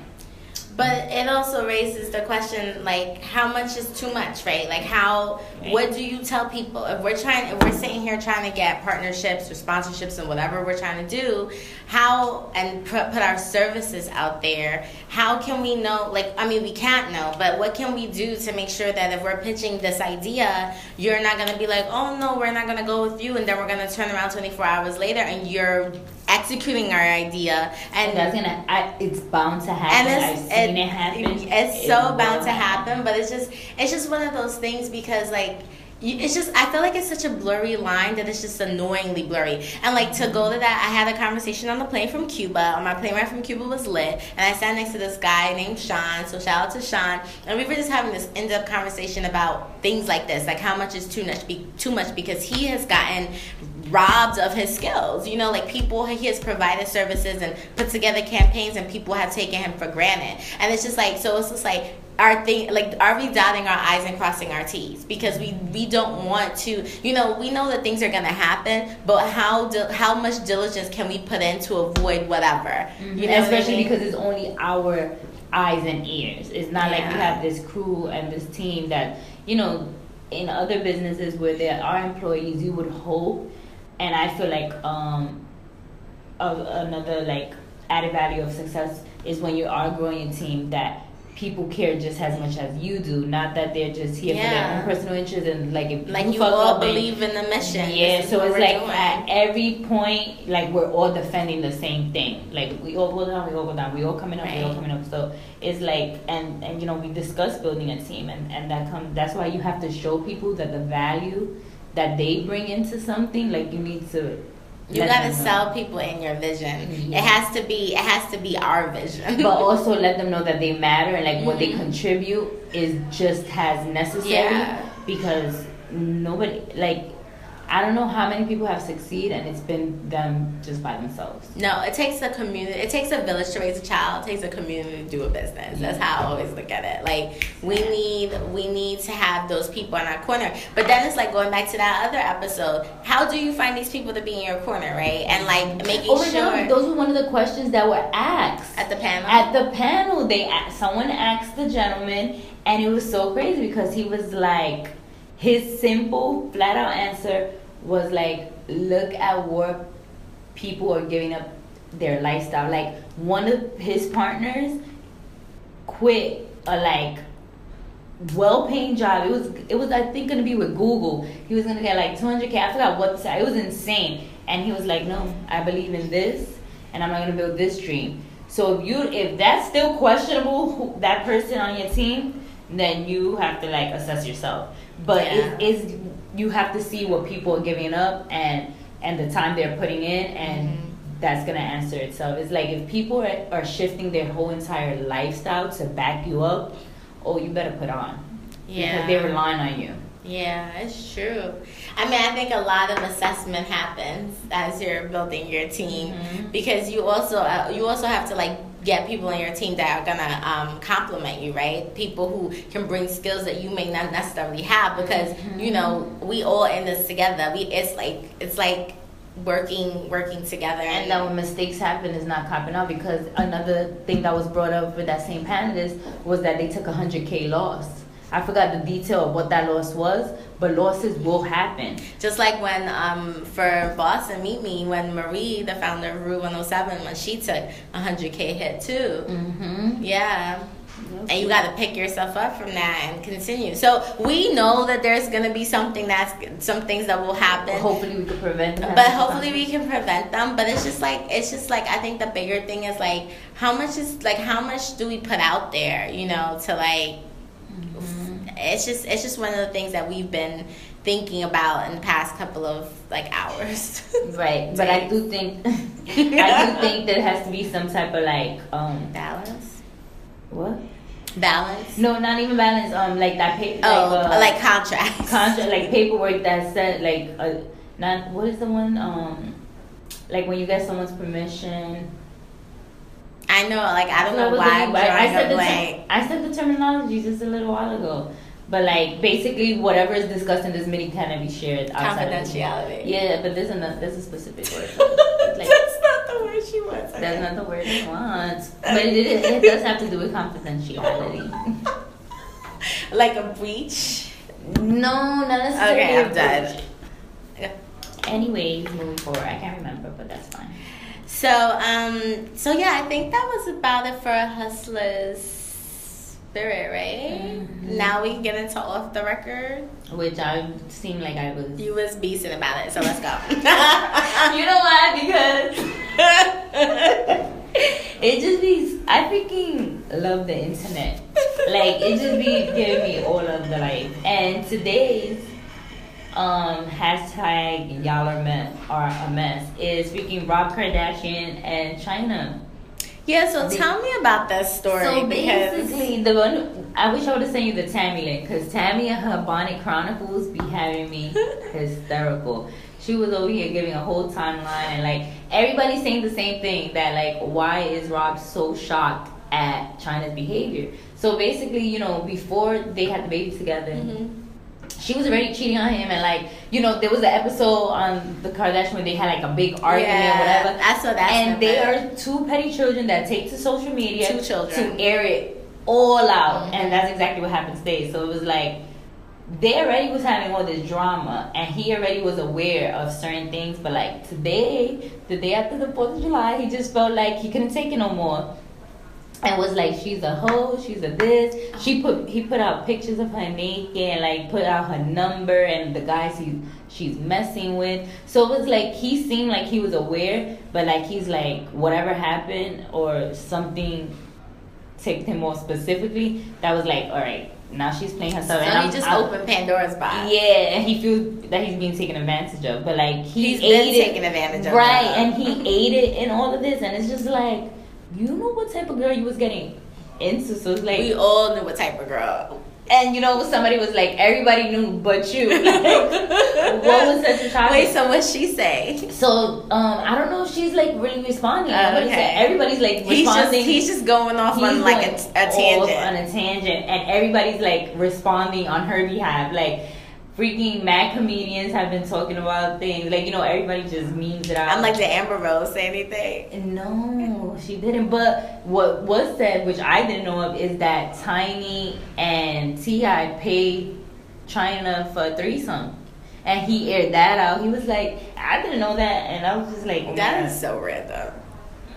But it also raises the question, like, how much is too much, right? Like, how, what do you tell people if we're trying, if we're sitting here trying to get partnerships or sponsorships and whatever we're trying to do, how and put, our services out there? How can we know? Like, I mean, we can't know, but what can we do to make sure that if we're pitching this idea, you're not gonna be like, oh no, we're not gonna go with you, and then we're gonna turn around 24 hours later and you're executing our idea, and that's gonna, I, it's bound to happen. And it's, it, it happen. It's so bound to happen, but it's just it's just one of those things because like it's just I feel like it's such a blurry line that it's just annoyingly blurry. And like to go to that, I had a conversation on the plane from Cuba. On my plane ride from Cuba was lit, and I sat next to this guy named Sean. So shout out to Sean, and we were just having this in-depth conversation about things like this, like how much is too much, be, too much because he has gotten robbed of his skills. You know, like people he has provided services and put together campaigns, and people have taken him for granted. And it's just like so. It's just like our thing like are we dotting our i's and crossing our t's because we we don't want to you know we know that things are going to happen but how do, how much diligence can we put in to avoid whatever mm-hmm. you know especially I mean? because it's only our eyes and ears it's not yeah. like we have this crew and this team that you know in other businesses where there are employees you would hope and i feel like um of another like added value of success is when you are growing a team that people care just as much as you do. Not that they're just here yeah. for their own personal interest and like if like you, you all believe in the mission. Yeah, so it's like doing. at every point, like we're all defending the same thing. Like we all go down, we all go down, we all coming up, right. we all coming up. So it's like and and you know we discuss building a team and and that comes. That's why you have to show people that the value that they bring into something. Like you need to you got to sell people in your vision. Mm-hmm. It has to be. It has to be our vision. but also let them know that they matter and like mm-hmm. what they mm-hmm. contribute is just as necessary. Yeah. Because nobody like I don't know how many people have succeeded and it's been them just by themselves. No, it takes a community. It takes a village to raise a child. It takes a community to do a business. That's how I always look at it. Like we need we need to have those people in our corner. But then it's like going back to that other episode. How do you find these people to be in your corner, right? And like making oh, sure. No, those were one of the questions that were asked at the panel. At the panel, they asked, someone asked the gentleman, and it was so crazy because he was like his simple, flat out answer was like, look at what people are giving up their lifestyle. Like one of his partners quit a like well paying job. It was it was I think gonna be with Google. He was gonna get like 200k. I forgot what it was insane. And he was like, no, I believe in this, and I'm not gonna build this dream. So if you if that's still questionable, that person on your team, then you have to like assess yourself. But yeah. is you have to see what people are giving up and and the time they're putting in and mm-hmm. that's gonna answer itself. It's like if people are, are shifting their whole entire lifestyle to back you up, oh you better put on. Yeah. Because they're relying on you. Yeah, it's true. I mean, I think a lot of assessment happens as you're building your team mm-hmm. because you also uh, you also have to like get people in your team that are gonna um, complement you, right? People who can bring skills that you may not necessarily have because mm-hmm. you know we all in this together. We it's like it's like working working together and then when mistakes happen is not copping out because another thing that was brought up with that same panelist was that they took a 100k loss I forgot the detail of what that loss was, but losses will happen. Just like when um, for Boston Meet Me, when Marie, the founder of Rue 107, when she took a 100K hit too. Mm-hmm. Yeah. And you got to pick yourself up from that and continue. So we know that there's gonna be something that's some things that will happen. Hopefully we can prevent them. But hopefully we can prevent them. But it's just like it's just like I think the bigger thing is like how much is like how much do we put out there, you know, to like it's just it's just one of the things that we've been thinking about in the past couple of like hours. Right, but I do think I do think there has to be some type of like um balance. what? Balance. No, not even balance. Um, like that paper. Oh, like, uh, like contracts. contract, like paperwork that said like uh, not what is the one um like when you get someone's permission. I know, like I don't What know why I, said the ter- I said the terminology just a little while ago, but like basically whatever is discussed in this meeting cannot be shared outside. Of Confidentiality. yeah, but there's a there's a specific word. Like, That's not the word she wants. That's not the word I want. But it, it, it does have to do with confidentiality. like a breach. No, not necessarily. Okay, I'm done. breach. Anyways, moving forward, I can't remember, but that's fine. So, um, so yeah, I think that was about it for Hustler's Spirit, right? Mhm. Now we can get into off the record. Which I seem like I was. You was beasting about it, so let's go. You know why? Because it just be. I freaking love the internet. Like it just be giving me all of the life. And today's um hashtag y'all are mess are a mess is freaking Rob Kardashian and Chyna. Yeah, so tell me about that story So because basically, the one I wish I would have sent you the Tammy link because Tammy and her Bonnet Chronicles be having me hysterical. She was over here giving a whole timeline and like everybody's saying the same thing that like why is Rob so shocked at Chyna's behavior? So basically, you know, before they had the baby together, Mhm. She was already cheating on him and like you know there was an episode on the Kardashian where they had like a big argument, yeah, whatever I saw that. and they are two petty children that take to social media Two children. to air it all out Mhm. and that's exactly what happened today so it was like they already was having all this drama and he already was aware of certain things but like today the day after the 4th of july he just felt like he couldn't take it no more and was like she's a hoe she's a this she put he put out pictures of her naked and like put out her number and the guys he she's messing with so it was like he seemed like he was aware but like he's like whatever happened or something ticked him more specifically that was like all right now she's playing herself So and he I'm, just I'm- opened Pandora's box. yeah and he feels that he's being taken advantage of but like he He's been ate it taken advantage of. right and he ate it and all of this and it's just like you know what type of girl you was getting into so it's like we all knew what type of girl. and you know somebody was like everybody knew but you what was such a shock Wait, so what she say? so um i don't know if she's like really responding Oh, okay. everybody's like He's just responding he's just going off He's on like a, a tangent. on a tangent and everybody's like responding on her behalf like freaking mad comedians have been talking about things like you know everybody just memes it out I'm like, did Amber Rose say anything? No, she didn't. But what was said, which I didn't know of, is that Tiny and T.I. paid Chyna for a threesome, and he aired that out. He was like, I didn't know that, and I was just like, oh That my is so random.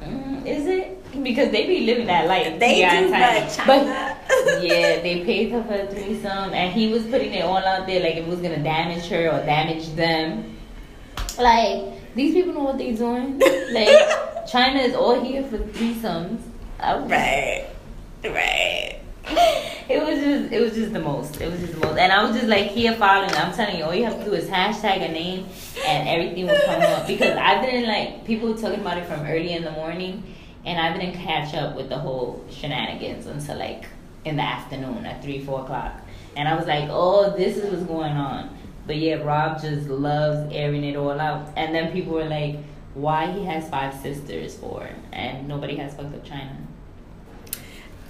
Mm, is it? Because they be living that life. They do, but Chyna. yeah, they paid her for a threesome, and he was putting it all out there like it was gonna damage her or damage them. Like these people know what they're doing. Like Chyna is all here for threesomes. Right, right. It was just, it was just the most. It was just the most, and I was just like here following. I'm telling you, all you have to do is hashtag a name, and everything will come up. Because I didn't like people were talking about it from early in the morning, and I didn't catch up with the whole shenanigans until like in the afternoon at three, four o'clock. And I was like, oh, this is what's going on. But yeah, Rob just loves airing it all out. And then people were like, why he has five sisters for, and nobody has fucked up Chyna.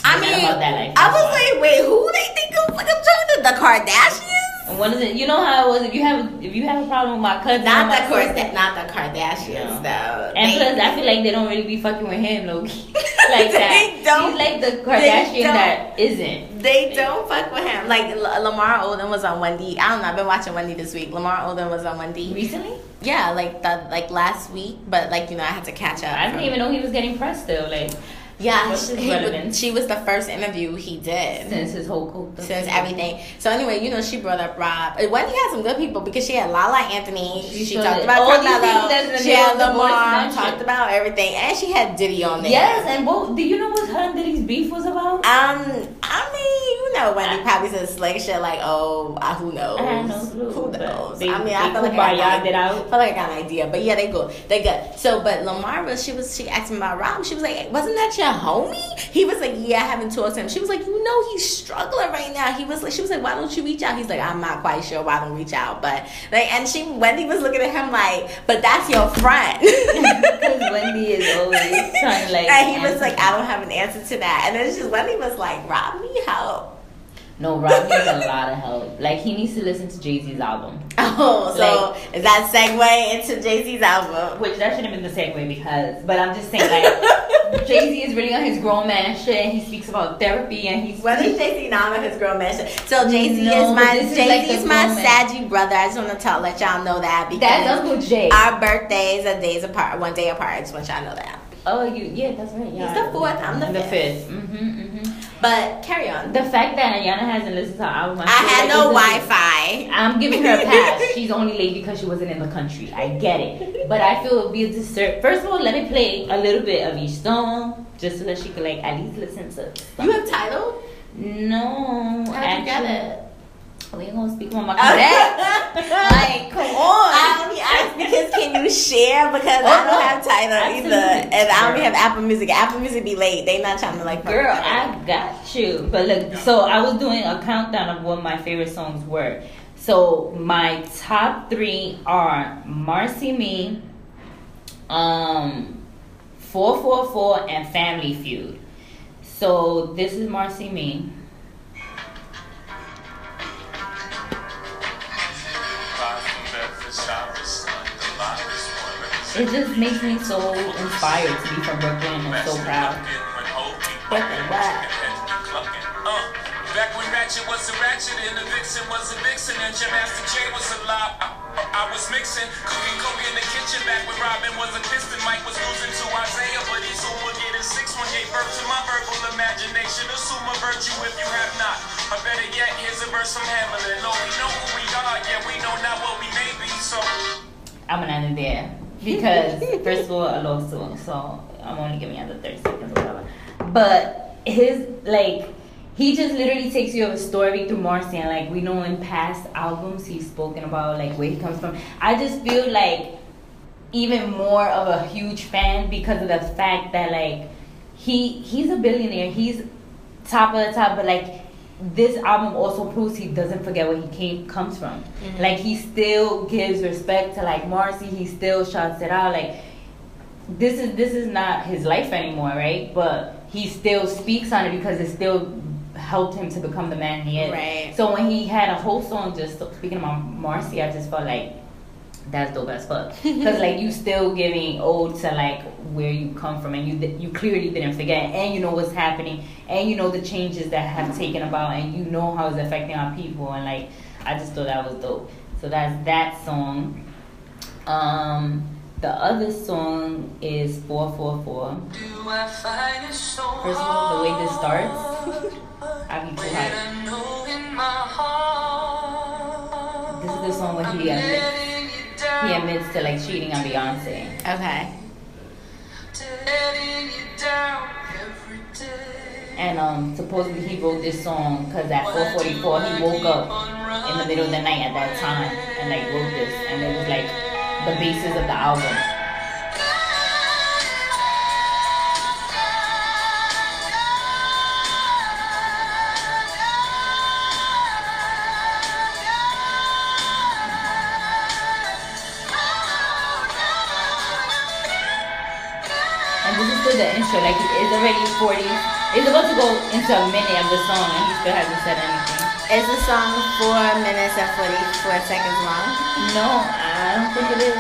I mean, about that life. I was like, wait, who they think of like I'm trying to the Kardashians? And One of the, you know how it was. If you have, if you have a problem with my cousin, Not the course, not the Kardashians No. though. And They- plus, I feel like they don't really be fucking with him, low key. like that. They don't. He's like the Kardashian that isn't. They don't fuck with him. Like L- Lamar Odom was on Wendy. I don't know. I've been watching Wendy this week. Lamar Odom was on Wendy. Recently, Yeah, like the like last week. But like you know, I had to catch up. I didn't even know he was getting pressed still. Like Yeah, What's she, he was, she was the first interview he did. since his whole coke. since everything. So anyway, you know, she brought up Rob. Uh, Wendy had some good people because she had La La Anthony. She She, talked about Carmelo. She had middle of divorce Lamar. Talked about everything, and she had Diddy on there. Yes, and what do you know what her and Diddy's beef was about? Um, I mean, you know, Wendy probably said slick shit like, "Oh, uh, who knows? I no clue, who knows?" they- I mean, I feel like I got, it out. I feel like I got an idea, but yeah, they go, they good. So, but Lamar was, she was, she asked me about Rob. She was like, "Wasn't that your homie?" He was like, "Yeah, I haven't talked to him." She was like, "You know, he's struggling right now." He was like, she was like, "Why don't you reach out?" He's like, "I'm not quite sure why I don't reach out," but like, and she, Wendy was looking at him like, "But that's your friend." Because Wendy is always trying like. And he was like, I don't have an answer to that. And then just Wendy was like, Rob me help. No, Rob needs a lot of help. Like he needs to listen to Jay Z's album. Oh, so is that segue into Jay Z's album? Which that should have been the segue because, but I'm just saying like Jay Z is really on his grown man shit. And he speaks about therapy and he's is Jay Z not on his girl shit. So Jay Z No, is my but this is Jay like Z is the my grown saggy brother. I just want to tell let y'all know that because that's Uncle Jay. our birthdays are days apart, one day apart. I just want y'all to know that. oh, you yeah, that's right. Yeah, He's the fourth, I'm the the fifth. fifth. Mm-hmm, mm-hmm. But carry on. The fact that Ayanna hasn't listened to her album, I feel had like no Wi-Fi. I'm giving her a pass. She's only late because she wasn't in the country. I get it. But I feel it would be a disservice. First of all, let me play a little bit of each song just so that she could like at least listen to. You have title? No, How'd you get it? We ain't gonna speak on my connect. like, come on. I only asked because can you share because Oh, I don't have title Absolutely. either, and I only Girl. have Apple Music. Apple Music be late. They not trying to like. Girl, I got you. But look, so I was doing a countdown of what my favorite songs were. So my top three are Marcy Me, um, 444, and Family Feud. So this is Marcy Me. It just makes me so inspired to be from Brooklyn and so proud. Brooklyn? Uh, Back when Ratchet was a ratchet and the vixen was a vixen and Jam Master Jay was alive, I, I was mixing, cooking Kobe in the kitchen. Back when Robin was a piston, Mike was losing to Isiah, but he soon would get his six one gave birth to my verbal imagination. Assume a virtue if you have not. Or better yet, here's a verse from Hamlet. Lord, we know who we are, yeah, we know not what we may be. So I'm gonna end it there because first of all, I love song, so I'm only giving you the 30 seconds or whatever. But his like he just literally takes you of a story through Marcy, and like we know in past albums he's spoken about like where he comes from. I just feel like even more of a huge fan because of the fact that like he he's a billionaire, he's top of the top, but like this album also proves he doesn't forget where he came comes from. Mm-hmm. Like he still gives respect to like Marcy, he still shouts it out like this is this is not his life anymore, right? But he still speaks on it because it still helped him to become the man he is. Right. So when he had a whole song just speaking about Marcy, I just felt like that's dope as fuck. Cause like you still giving ode to like where you come from, and you you clearly didn't forget, and you know what's happening, and you know the changes that have taken about, and you know how it's affecting our people, and like I just thought that was dope. So that's that song. Um, the other song is four four four. First of all, the way this starts, I be too hyped. This is the song where he admits he admits to like cheating on Beyonce. Okay. And um, supposedly he wrote this song because at 4:44 he woke up in the middle of the night at that time and like wrote this, and it was like the basis of the album. Is still the intro, like it's already 40. It's about to go into a minute of the song, and he still hasn't said anything. Is the song four minutes and forty four seconds long? No, I don't think it is.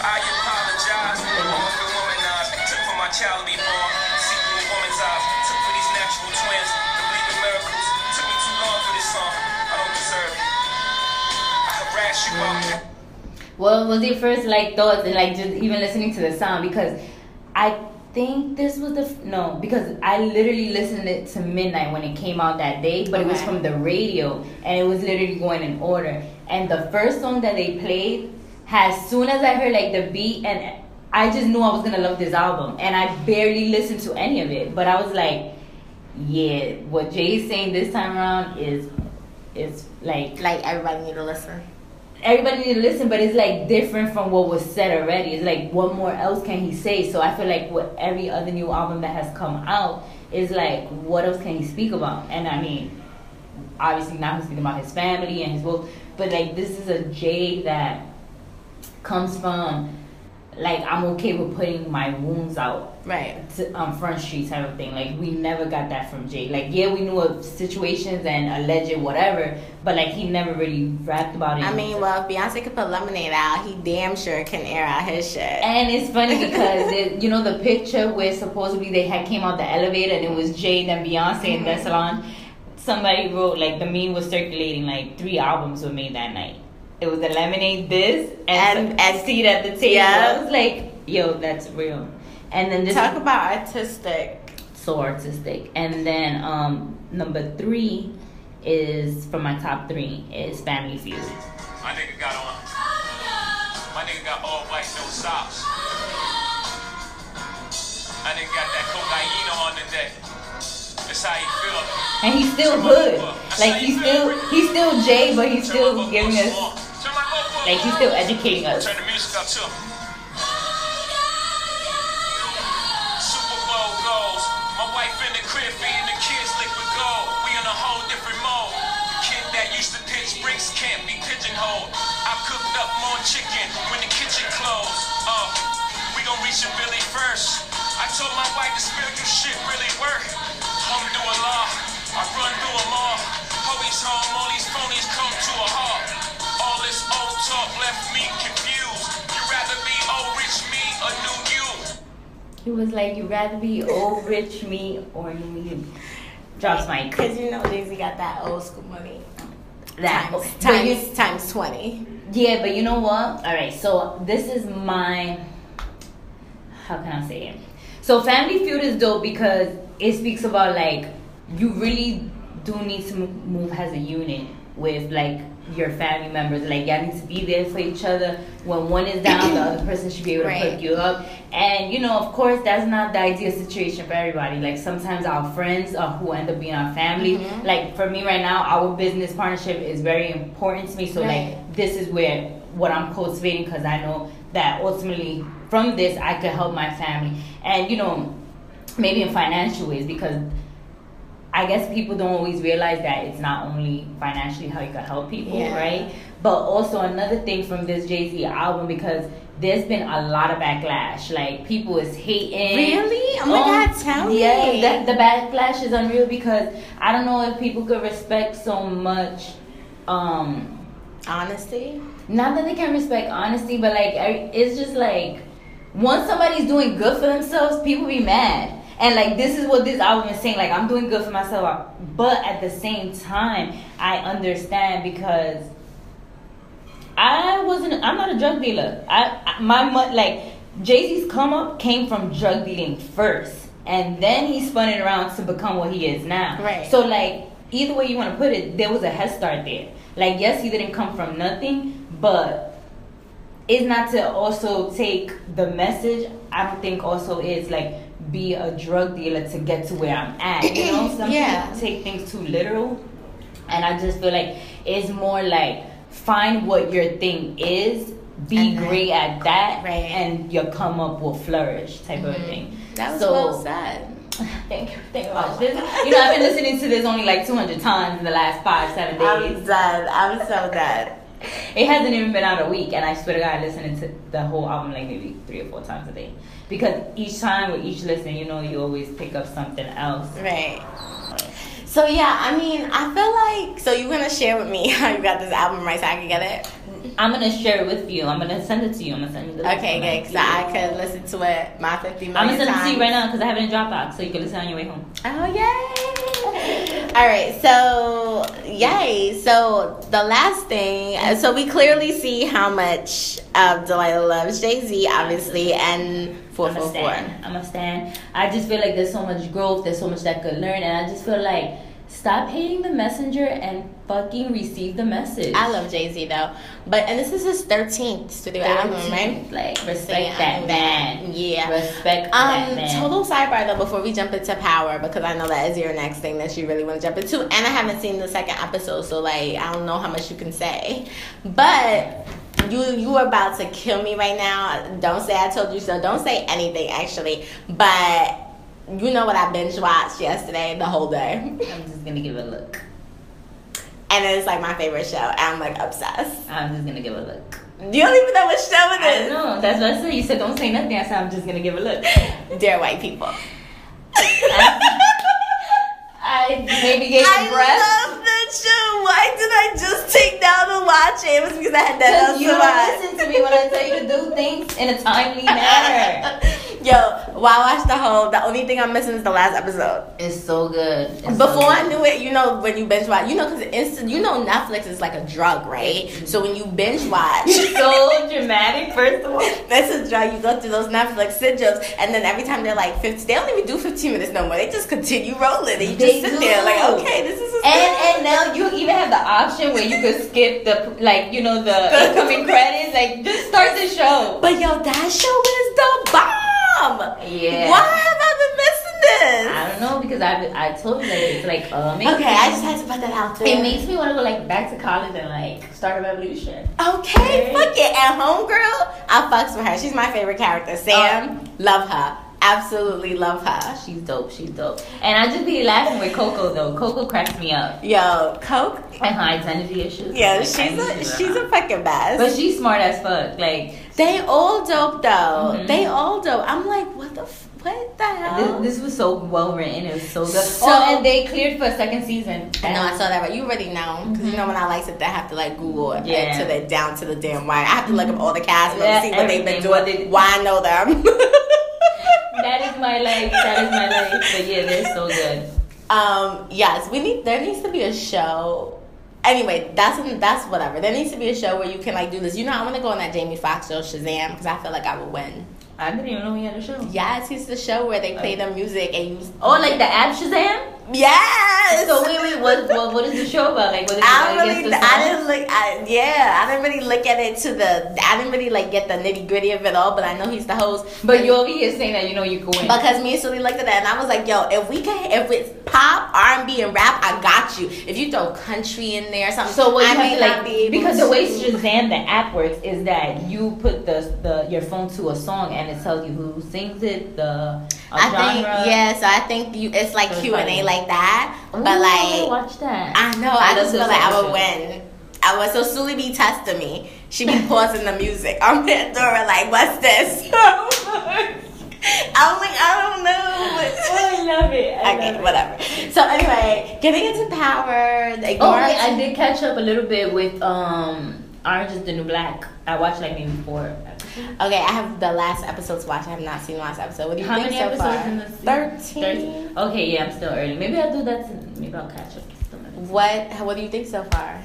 I apologize. Woman's been womanized. Took for my child to be born. See through a woman's eyes. Took for these natural twins. To believe in miracles. Took me too long for this song. I don't deserve it. I harass you out here. Mm-hmm. What was your first like thoughts and like just even listening to the sound? Because I think this was the f- no because I literally listened it to midnight when it came out that day, but it was from the radio and it was literally going in order. And the first song that they played, as soon as I heard like the beat and I just knew I was gonna love this album, and I barely listened to any of it. But I was like, yeah, what Jay's saying this time around is is like Like everybody need to listen. Everybody need to listen, but it's like different from what was said already. It's like what more else can he say? So I feel like with every other new album that has come out is like what else can he speak about? And I mean, obviously now he's speaking about his family and his work, but like this is a Jay that comes from like I'm okay with putting my wounds out Right. to, um, front street type of thing. Like we never got that from Jay. Like yeah, we knew of situations and alleged whatever, but like he never really rapped about it. I mean, well, if Beyonce could put Lemonade out, he damn sure can air out his shit. and it's funny because it, you know the picture where supposedly they had came out the elevator and it was Jay and Beyonce in that salon. Somebody wrote like the meme was circulating like three albums were made that night. It was the lemonade, this, and, And- and seat at the table. Yeah. I was like, yo, that's real. And then this Talk about artistic. so artistic. And then um number three is from my top three is Family Feud. My nigga got on. My nigga got all white, no socks. My nigga got that cocaine on today. That's how he feel. And he's still hood. Like he's still he's still Jay, but he's still giving us like he's still educating us. Turn the music up too. Crib feeding the kids liquid gold. We in a whole different mode. The kid that used to pitch bricks can't be pigeonholed. I cooked up more chicken when the kitchen closed. Uh, we gon' reach a Billy first. I told my wife the spiritual shit really work. Home do a law. I run through them all. Police home, all these phonies come to a halt. All this old talk left me confused. You'd rather be old rich me or new? He was like, "You rather be old rich me or you?" Drops mic. Because you know Z got that old school money. That times, but you- times, times 20. Yeah, but you know what? All right, so this is my. How can I say it? So Family Feud is dope because it speaks about like you really do need to move as a unit with like your family members. Like y'all need to be there for each other. When one is down, the other person should be able to Right. pick you up. And you know, of course, that's not the ideal situation for everybody. Like sometimes our friends are who end up being our family. Mhm. Like for me right now, our business partnership is very important to me. So Right. like this is where what I'm cultivating because I know that ultimately from this I could help my family and you know maybe in financial ways because I guess people don't always realize that it's not only financially how you can help people, Yeah. right? But also another thing from this Jay Z album because there's been a lot of backlash. Like people is hating. Really? Oh my God, tell me. Yeah, that, the backlash is unreal because I don't know if people could respect so much. Um, Honesty? not that they can't respect honesty, but like it's just like once somebody's doing good for themselves, people be mad. And like this is what this album is saying. Like I'm doing good for myself, uh, but at the same time, I understand because I wasn't. I'm not a drug dealer. I I- my like Jay Z's come up came from drug dealing first, and then he spun it around to become what he is now. Right. So like either way you want to put it, there was a head start there. Like yes, he didn't come from nothing, but it's not to also take the message. I don't think also is like be a drug dealer to get to where I'm at. You know, some Yeah. people take things too literal, and I just feel like it's more like find what your thing is, be And then- great at that, Right. and your come up will flourish type of Mhm. thing. That was So- well said. Thank you, thank you. Oh. This, you know, I've been listening to this only like 200 times in the last five, seven days. I'm done. I'm so done. It hasn't even been out a week, and I swear to God, I listening to the whole album like maybe three or four times a day. Because each time with each listen, you know, you always pick up something else. Right. So yeah, I mean, I feel like so you're gonna share with me how you got this album right so I can get it. I'm gonna share it with you. I'm gonna send it to you. I'm gonna send you the Okay, good. So I could listen to it my 50 million I'm gonna send it to you right now because I have it in Dropbox, so you can listen on your way home. Oh yay! All right, so yay! So the last thing, so we clearly see how much Delaila loves Jay Z, obviously, and four I'm a four four. stand. I'm a stand. I just feel like there's so much growth. There's so much that could learn, and I just feel like Stop hating the messenger and fucking receive the message. I love Jay Z though, but and this is his thirteenth studio album, right? Like respect Yeah, that man. Yeah. Respect that Um, man. total sidebar though before we jump into power because I know that is your next thing that you really want to jump into, and I haven't seen the second episode, so like I don't know how much you can say, but you you are about to kill me right now. Don't say I told you so. Don't say anything actually, but you know what I binge watched yesterday the whole day, I'm just gonna give it a look. and it's like my favorite show. I'm like obsessed. I'm just gonna give it a look. You don't even know what show it is. know. That's what I said. You said don't say nothing. I said I'm just gonna give it a look. Dear white people. I maybe gave I breath. I love that show. Why did I just take down and watch it? It was because I had that else you don't listen to me when I tell you to do things in a timely manner. Yo, well, I watched the whole. The only thing I'm missing is the last episode. It's so good. It's so Before I knew it, you know, when you binge watch, you know, because instant, you know, Netflix is like a drug, right? Mm-hmm. So when you binge watch, so dramatic. First of all, that's a drug. You go through those Netflix syndromes, and then every time they're like 50, they don't even do 15 minutes no more. They just continue rolling, and you They just sit do. there like, okay, this is. a and and now you even have the option where you could skip the like you know the The- incoming credits. Like just start the show. But yo, that show is the bomb. Yeah. Why have I been missing this? I don't know because I I told you that it's like uh, amazing. Okay, I just had to put that out there. It makes me want to go like back to college and like start a revolution. Okay, fuck it. At home, girl, I fucks with her. She's my favorite character. Sam, love her. Absolutely love her. She's dope. She's dope. And I just be laughing with Coco though. Coco cracks me up. Yo, Coke. And her identity issues. Yeah, Like, she's a she's a fucking best. But she's smart as fuck. Like they all dope though. Mhm. They all dope. I'm like, what the f- what the hell? this, this was so well written. It was so good. So- oh, and they cleared for a second season. I know I saw that, but you already know because you know when I like it, I have to like Google it Yeah. to the down to the damn wire. I have to look up all the cast members, Yeah, see what they've been doing, they- why I know them. That is my life. That is my life. But yeah, they're so good. Um, yes, we need. There needs to be a show. Anyway, that's that's whatever. There needs to be a show where you can like do this. You know, I want to go on that Jamie Foxx show, Shazam, because I feel like I would win. I didn't even know he had a show. Yes, it's the show where they play the music and you. Oh, like the app Shazam. Yes. So wait, wait, what, what, what is the show about? Like, what is it I about? don't really, the I didn't look, I, yeah, I didn't really look at it to the, I didn't really like get the nitty gritty of it all, but I know he's the host. But you over here saying that you know you can win. Because me and Sully looked at that and I was like, yo, if we can, if it's pop, R&B, and rap, I got you. If you throw country in there or something, So what I you may have to not like be because the way to- Shazam the app works is that you put the the your phone to a song and it tells you who sings it, the I genre. think yeah, so I think you it's like So Q and A like that, Ooh, but like watch that. I know I I just love feel like I would win. I was so Sully be testing me. She be pausing the music on Pandora like, what's this? I'm like, I don't know. I love it. I okay, love it. whatever. So anyway, getting into power. The Oh, ignore- wait, I did catch up a little bit with um Orange is the New Black. I watched like maybe four. Okay, I have the last episode to watch. I have not seen the last episode. What do you How think many so episodes far? in the season? Thirteen. Okay, yeah, I'm still early. Maybe I'll do that. To, maybe I'll catch up. some of it. What? What do you think so far?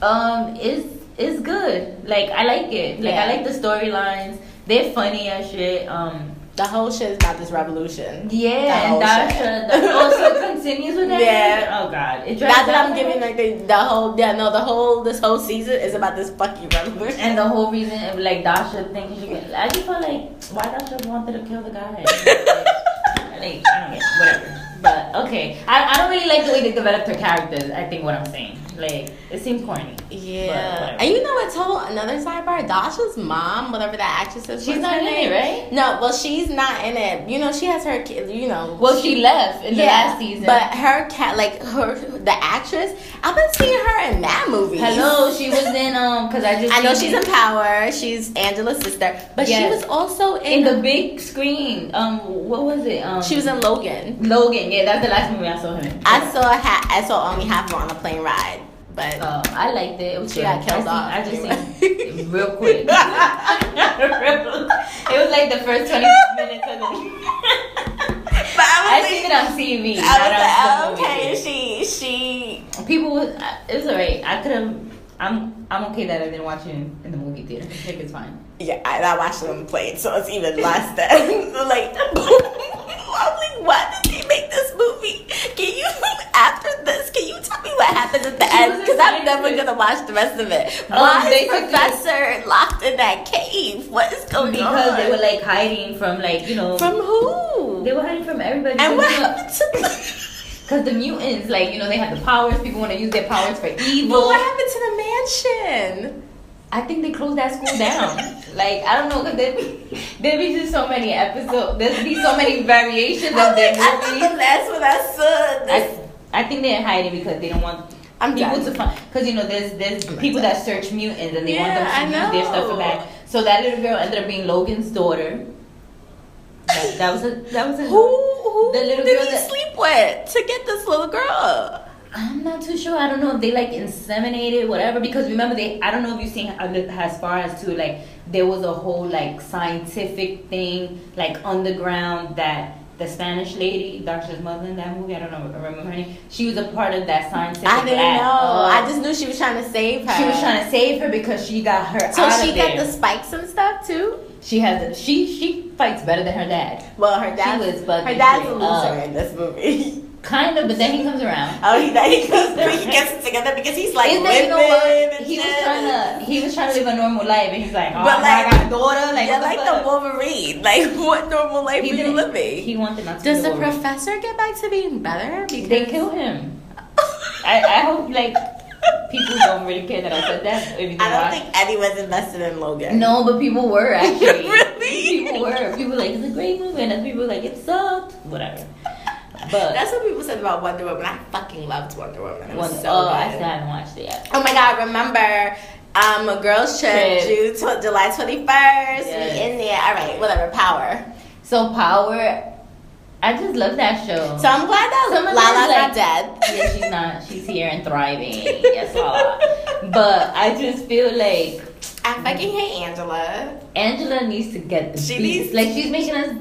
Um, it's it's good. Like I like it. Like Yeah. I like the storylines. They're funny as shit. Um, The whole shit is about this revolution. yeah, and that Dasha. shit. The, oh, continues with that. Yeah. Oh God, it drags Not that I'm giving like the, the whole yeah no the whole this whole season is about this fucking revolution. And the whole reason, like Dasha thinking she get, I just felt like why Dasha wanted to kill the guy. like I don't get whatever. But okay, I, I don't really like the way they developed her characters. I think what I'm saying, like it seemed corny. yeah, and you know what? Total another sidebar. Dasha's mom, whatever that actress is, She's not in it, right? No, well she's not in it. You know she has her kid. You know. Well, she left in the last season. but her cat, like her, the actress, I've been seeing her in that movie. hello, she was in um because I just I know she's it. in Power. She's Angela's sister, but she was also in. in the big screen. Um, what was it? Um, she was in Logan. Logan. Yeah, that's the last movie I saw him in. I saw ha- I saw only half of her on a plane ride, but Um, I liked it. It was She got killed I off. I just seen real quick. it was like the first twenty minutes of the. But I I was seen like, it on TV. I was like, oh, okay, she she People, uh, it was alright. I could have. I'm I'm okay that I didn't watch it in, in the movie theater. I think it's fine. Yeah. I, I watched them play, so it's even less than like. I'm like, why did they make this movie? Can you after this? Can you tell me what happens at the she end? Because I'm never gonna watch the rest of it. Um, Why is basically- Professor locked in that cave? What is going because on? Because they were like hiding from like you know from who? they were hiding from everybody. and what happened to the? Because the mutants, like you know, they have the powers. People want to use their powers for But evil. what happened to the mansion? I think they closed that school down. like I don't know, cause there be there be just so many episodes. There's be so many variations I'm of their like, I the last one I saw. this- I, I think they're hiding because they don't want I'm people done. to find. Because you know, there's there's I'm people done. that search mutants and they Yeah, want them to use their stuff for back. So that little girl ended up being Logan's daughter. That, that was a that was a Who who The little did girl he that- sleep with to get this little girl? I'm not too sure. I don't know if they like inseminated whatever because remember they I don't know if you've seen as far as to like there was a whole like scientific thing like underground that the Spanish lady, Doctor's mother in that movie, I don't know, I remember her name. She was a part of that scientific. I didn't lab. know. Uh, I just knew she was trying to save her. she was trying to save her because she got her So she got the spikes and stuff too. She has A, she she fights better than her dad, Well, her dad she was her dad's a loser up. in this movie. kind of, but then he comes around. Oh, he he, he gets it together because he's like Is that, you know living what? He was trying to he was trying to live a normal life, and he's like, oh, But now I like- got a daughter, like yeah, like the the? Wolverine. Like, what normal life He are you living? He wanted not to. Does be the Wolverine. professor get back to being better? Because They kill him. I, I hope like people don't really care that I said that. If you I don't watch. think anyone's invested in Logan. No, but people were actually. Really? People were. People were like it's a great movie, and then people were like it sucked. Whatever. But That's what people said about Wonder Woman. I fucking loved Wonder Woman. It was one, so oh, good. I still haven't watched it yet. Oh my god, remember um a girls trip. June tw- July 21st. Yes. We in there. All right, whatever, power. So Power, I just love that show. So I'm glad that Some Lala's them, not like- dead. yeah, she's not. She's here and thriving. Yes, Lala. But I just feel like I fucking hate Angela. Angela needs to get the She beats. needs- like she's making us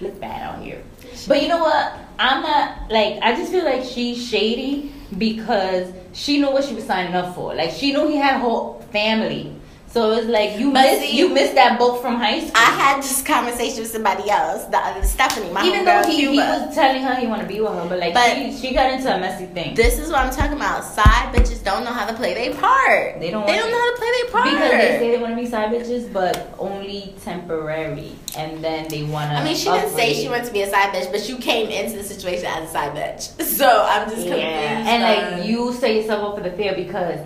look bad out here. But you know what? I'm not like I just feel like she's shady because she knew what she was signing up for. Like she knew he had a whole family. So it's like you But missed see- you missed that book from high school. I had this conversation with somebody else, the other Stephanie, my Even though he, he was telling her he want to be with her, but like But- she, she got into a messy thing. This is what I'm talking about. Side bitches don't know how to play their part. They don't They don't know how to play their part. Because they say they want to be side bitches, but only temporary, and then they want to. I mean, she didn't say she wanted to be a side bitch, but you came into the situation as a side bitch. So I'm just confused. Yeah, and on- like you set yourself up for the fail because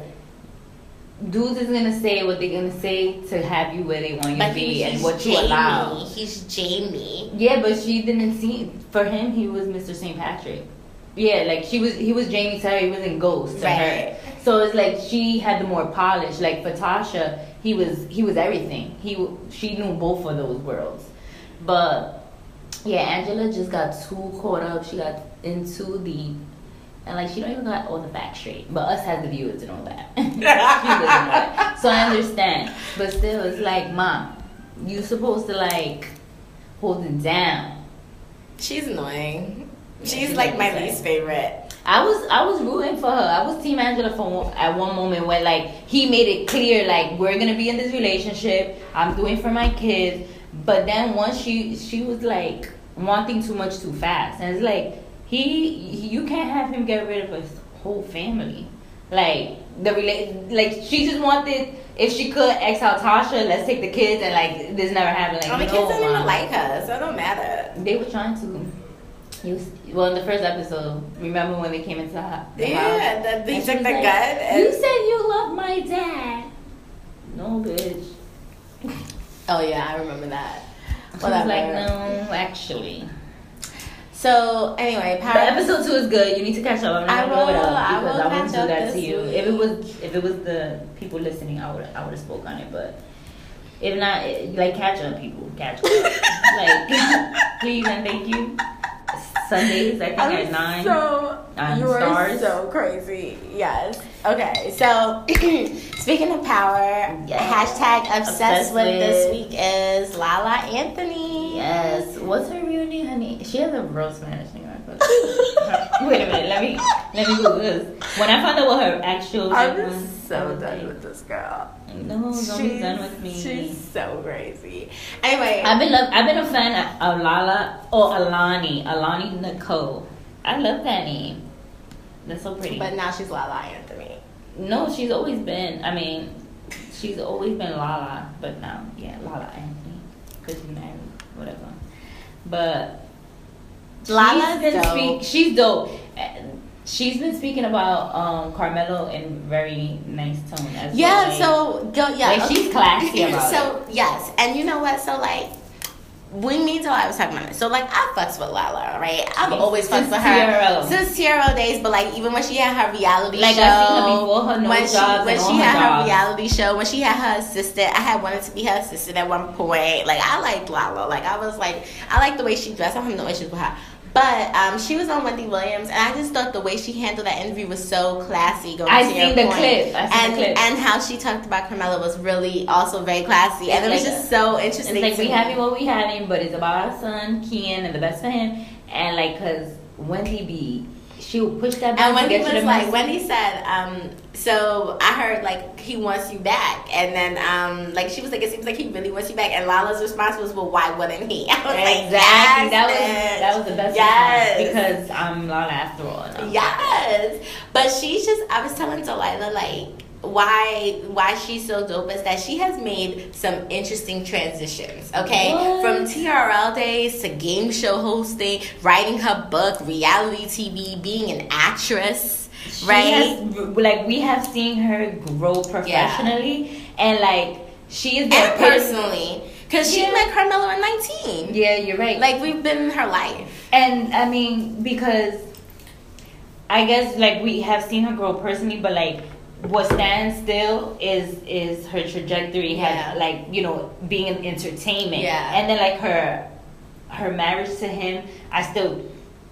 dudes is gonna say what they're gonna say to have you where they want you But to be and what you allow. He's Jamie. Yeah, but she didn't see. For him, he was Mr. St. Patrick. Yeah, like she was. He was Jamie Terry. He wasn't Ghost to Right. her. So it's like she had the more polish. Like for Tasha, he was. He was everything. He. She knew both of those worlds. But yeah, Angela just got too caught up. She got in too deep. And like she don't even got all the facts straight. But us has the viewers and all that. she doesn't know that. So I understand. But still it's like, mom, you supposed to like hold it down. She's annoying. Yeah, She's she's like my least favorite. I was I was rooting for her. I was Team Angela for at one moment when like he made it clear like we're gonna be in this relationship. I'm doing for my kids. But then once she she was like wanting too much too fast, and it's like he, he you can't have him get rid of his whole family. Like the rela- like she just wanted if she could ex out Tasha, let's take the kids and like this never happened. Like the no, kids don't even like her, so it don't matter. They were trying to. Was, well, in the first episode, remember when they came into the house? Yeah, that they took the like, gun and You said you love my dad. No, bitch. Oh yeah, I remember that. She was like, no, actually. So anyway, But episode two is good. You need to catch up. I'm not I gonna blow it will, up I because will I, wouldn't catch do up that to you. week. If it was, if it was the people listening, I would, I would have spoke on it. But if not, like catch up, people, catch up. like, please and thank you. Sundays, I think at nine. So on you're Stars. so crazy. Yes. Okay. So speaking of power, Yes. hashtag obsessed, Obsessed with, this week is La La Anthony. Yes. What's her real name, honey? She has a real Spanish name. Wait a minute. Let me let me Google this. When I found out what her actual I'm name was, so done like, with this girl. No, don't be done with me. She's so crazy. Anyway, I've been love, I've been a fan of Lala or Alani, Alani Nicole. I love that name. That's so pretty. but now she's La La Anthony. No, she's always been. I mean, she's always been Lala, but now, yeah, La La Anthony, married, whatever. But Lala's she's been dope. speak- she's dope. She's been speaking about um, Carmelo in very nice tone as Yeah, well. so go yeah. Like, she's classy about it. so yes, and you know what? So like. When me and I was talking about it, so like I fucks with Lala, right? I've Yes, always fucked with her TRL. since TRL days. But like even when she had her reality Like, show, her before her nose when she when she her had her jobs. reality show, when she had her assistant, I had wanted to be her assistant at one point. Like I liked Lala. Like I was like I like the way she dressed. I don't have no issues with her. But um, she was on Wendy Williams, and I just thought the way she handled that interview was so classy. Going I to your seen the point. clip. I seen and the clip. and how she talked about Carmelo was really also very classy, and it was It's just like so interesting. It's like we having what we having, but it's about our son Kiyan and the best for him. And like, cause Wendy B, she will push that. And button to Wendy get you was like, message. Wendy said, um, so I heard like he wants you back, and then um, like she was like, it seems like he really wants you back, and Lala's response was, well, why wouldn't he? I was like, Exactly. yes, that was that was the best Yes. response because I'm Lala after all. and Yes, but she's just. I was telling Delaila like why why she's so dope is that she has made some interesting transitions. Okay, What? from TRL days to game show hosting, writing her book, reality TV, being an actress. She right? has, like we have seen her grow professionally and like she is and personally, because she Yeah. met Carmelo at nineteen. Yeah, you're right. Like we've been in her life. And I mean, because I guess like we have seen her grow personally, but like what stands still is is her trajectory Yeah. had like you know being in entertainment. Yeah. And then like her her marriage to him, I still.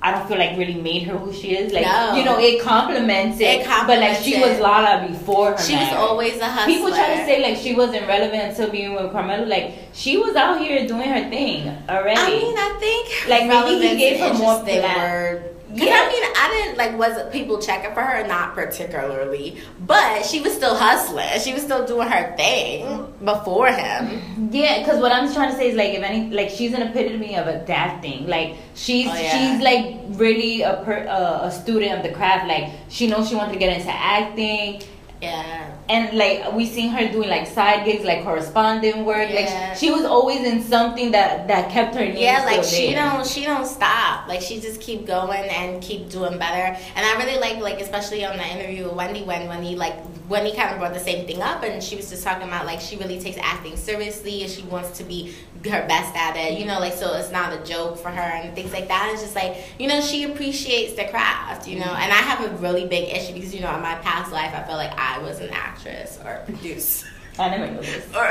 I don't feel like really made her who she is. Like No. you know, it complements it. It but like she complements was. Lala before her. She was always a hustler. People try to say like she wasn't relevant until being with Carmelo. Like she was out here doing her thing already. I mean, I think Like, maybe he gave her more interesting plat- word. Yeah. I mean, I didn't like was people checking for her, not particularly, but she was still hustling. She was still doing her thing before him. Yeah, because what I'm trying to say is like if any like she's an epitome of adapting. Like she's Oh, yeah. she's like really a per, uh, a student of the craft. Like she knows she wants to get into acting. Yeah, And like we seen her doing like side gigs, like correspondent work. Yeah. Like she was always in something that that kept her name yeah. Like she there. don't she don't stop. Like she just keep going and keep doing better. And I really like like especially on the interview with Wendy when Wendy like Wendy kind of brought the same thing up and she was just talking about like she really takes acting seriously and she wants to be her best at it. You know, like so it's not a joke for her and things like that. It's just like you know she appreciates the craft. You know, and I have a really big issue because you know in my past life I felt like I was an actress or a producer I never knew this. or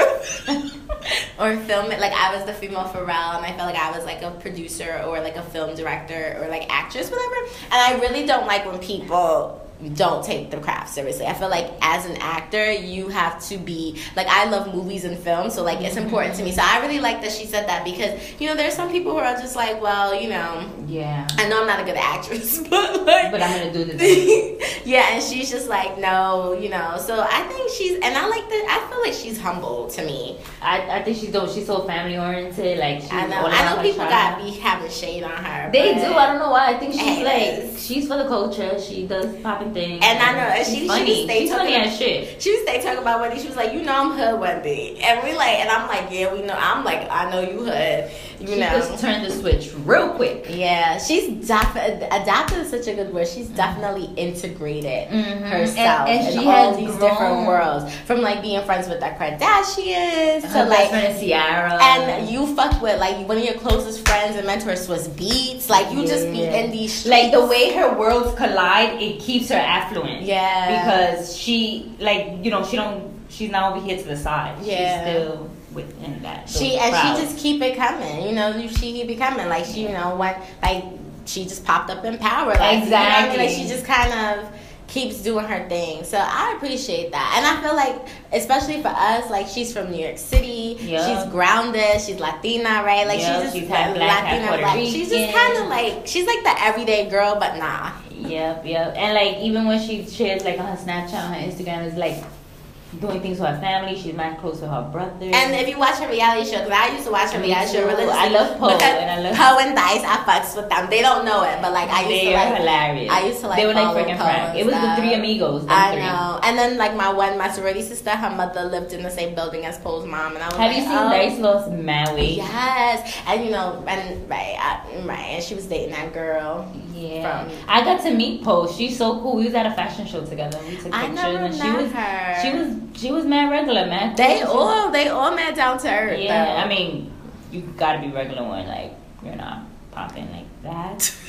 or film it like I was the female Pharrell and I felt like I was like a producer or like a film director or like actress whatever and I really don't like when people don't take the craft seriously. I feel like as an actor, you have to be like I love movies and film, so like it's important to me. So I really like that she said that because you know there's some people who are just like, well, you know, Yeah. I know I'm not a good actress, but like, But I'm gonna do this. yeah, and she's just like, no, you know. So I think she's, and I like that. I feel like she's humble to me. I, I think she's dope. She's so family oriented. Like I know. I know people got be having shade on her. They do. I don't know why. I think she's like she's for the culture. She does popping things. And I know, and she- she funny. just stay she's funny talking- as shit. She was they talking about Wendy. She was like, you know, I'm hood Wendy, and we like, and I'm like, yeah, we know. I'm like, I know you hood. You she know. just turned the switch real quick. Yeah, she's def- adapted is such a good word. She's definitely integrated Mhm. herself And- and in she all has these grown. different worlds. From like being friends with the Kardashians to Her like best friend Ciara. And you fucked with like one of your closest friends and mentors was Beats. Like you just be in these streets. like the way her worlds collide, it keeps her affluent. Yeah. Because she like you know she don't she's not over here to the side. Yeah. She's still within that. she and crowds. she just keep it coming. You know, she keep it coming. Like she, you know, what like she just popped up in power. Like, You know I mean? Like Exactly. she just kind of keeps doing her thing. So I appreciate that. And I feel like especially for us, like she's from New York City. Yeah. She's grounded. She's Latina, right? Like Yeah, she's just she's half black. She's just kind of like she's like the everyday girl, but nah. Yep, yep. And like even when she shares like on her Snapchat, on her Instagram, it's like doing things with her family. She's mad close to her brother. And if you watch her reality show, because I used to watch her Me reality show religiously. I love Poe, and I love- Poe and Dice. I fucks with them. They don't know it, but like I used they to like. hilarious. I used to like. They were like freaking friends. It was the three amigos. I three. know. And then like my one, my sorority sister, her mother lived in the same building as Poe's mom, and I was Have like, you seen oh. Dice lost weight? Yes, and you know, and right, I, right, and she was dating that girl. Yeah, From- I got to meet Poe. She's so cool. We was at a fashion show together. We took pictures, I never and she was her. she was she was mad regular, man. They all, they all mad down to earth. Yeah, though. I mean, you gotta be regular when like you're not popping like that.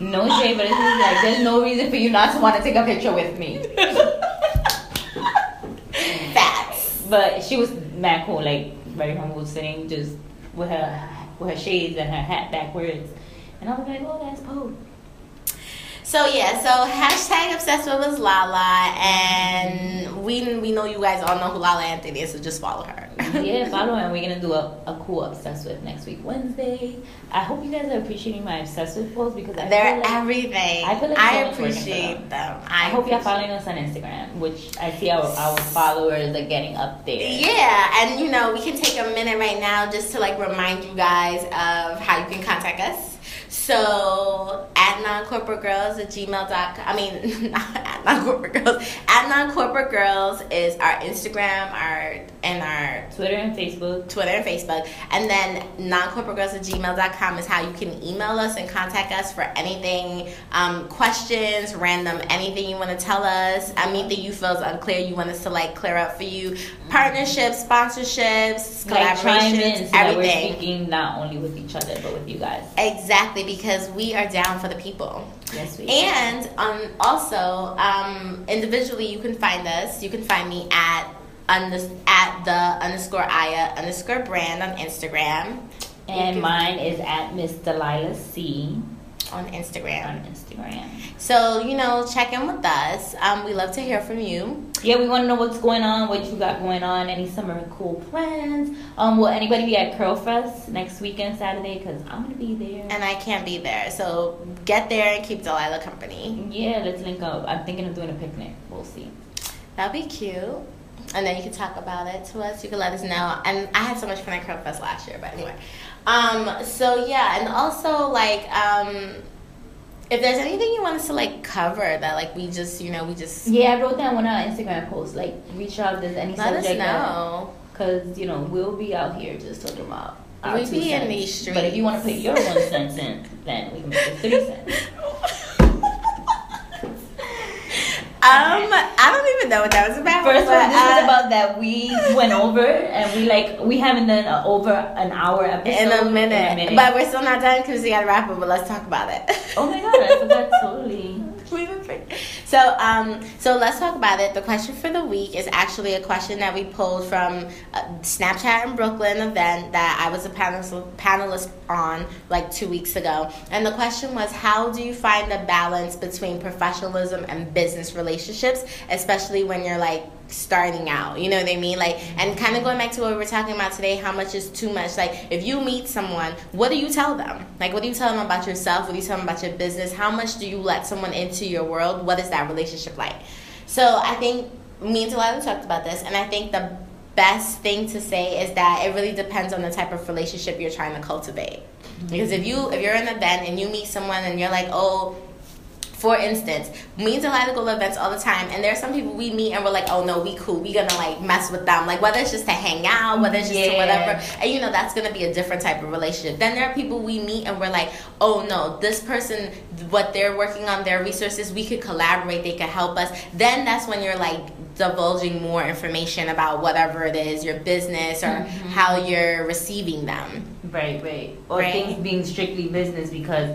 No shade, but it's just like there's no reason for you not to want to take a picture with me. facts. But she was mad cool, like very humble, sitting just with her with her shades and her hat backwards, and I was like, oh, that's Poe. So yeah, so hashtag obsessed with was Lala, and we we know you guys all know who La La Anthony is, so just follow her. yeah, follow her. and We're gonna do a, a cool obsessed with next week Wednesday. I hope you guys are appreciating my obsessed with posts because I They're feel like, everything. I feel like I so much work into appreciate them. them. I hope you're following us on Instagram, which I see our, our followers are getting up there. Yeah, and you know, we can take a minute right now just to like remind you guys of how you can contact us. So at non-corporate girls at gmail.com. I mean not at non-corporate girls. At non-corporate girls is our Instagram, our and our Twitter and Facebook. Twitter and Facebook. And then noncorporategirls at gmail.com is how you can email us and contact us for anything, um, questions, random, anything you want to tell us, anything you feel is unclear, you want us to like clear up for you. Partnerships, sponsorships, Like collaborations, so that we're everything. speaking not only with each other but with you guys. Exactly, because we are down for the people. Yes, we. And um, also, um, individually, you can find us. You can find me at unders- at the underscore Aya underscore brand on Instagram. And mine is at Miss Delaila C on Instagram. on Instagram. So you know, check in with us. Um, we love to hear from you. Yeah, we want to know what's going on, what you got going on, any summer cool plans. Um, will anybody be at Curl Fest next weekend, Saturday? Because I'm gonna be there. And I can't be there, so get there and keep Delaila company. Yeah, let's link up. I'm thinking of doing a picnic. We'll see. That'd be cute. And then you can talk about it to us. You can let us know. And I had so much fun at Curl Fest last year, but anyway. Um, so yeah, and also like um if there's anything you want us to like cover that like we just you know we just Yeah, I wrote down one of our Instagram post Like, reach out if there's any let subject know. Because, you know, we'll be out here just talking about our We be in cents. these But if you want to put your one cent in, then we can make it three cents. Um, I don't even know what that was about. First one, this uh, is about that we went over and we like, we haven't done a, over an hour episode. in a minute. But we're still not done because we gotta wrap up. But let's talk about it. oh my god, I forgot totally. So um, so let's talk about it. The question for the week is actually a question that we pulled from Snapchat in Brooklyn event that I was a panelist panelist on like two weeks ago. And the question was, how do you find the balance between professionalism and business relationships, especially when you're like starting out. You know what i mean? Like and kind of going back to what we were talking about today how much is too much? Like if you meet someone what do you tell them? Like what do you tell them about yourself? What do you tell them about your business? How much do you let someone into your world? What is that relationship like? So i think me and Delaila talked about this and i think the best thing to say is that it really depends on the type of relationship you're trying to cultivate. Because if you if you're in an event and you meet someone and you're like oh for instance, me and Delaila go to events all the time, and there are some people we meet and we're like, oh no, we cool, we gonna like mess with them, like whether it's just to hang out, whether it's just to whatever, and you know that's gonna be a different type of relationship. Then there are people we meet and we're like, oh no, this person, what they're working on, their resources, we could collaborate, they could help us. Then that's when you're like divulging more information about whatever it is, your business or mm-hmm. how you're receiving them. Right, right. Or Right. things being strictly business because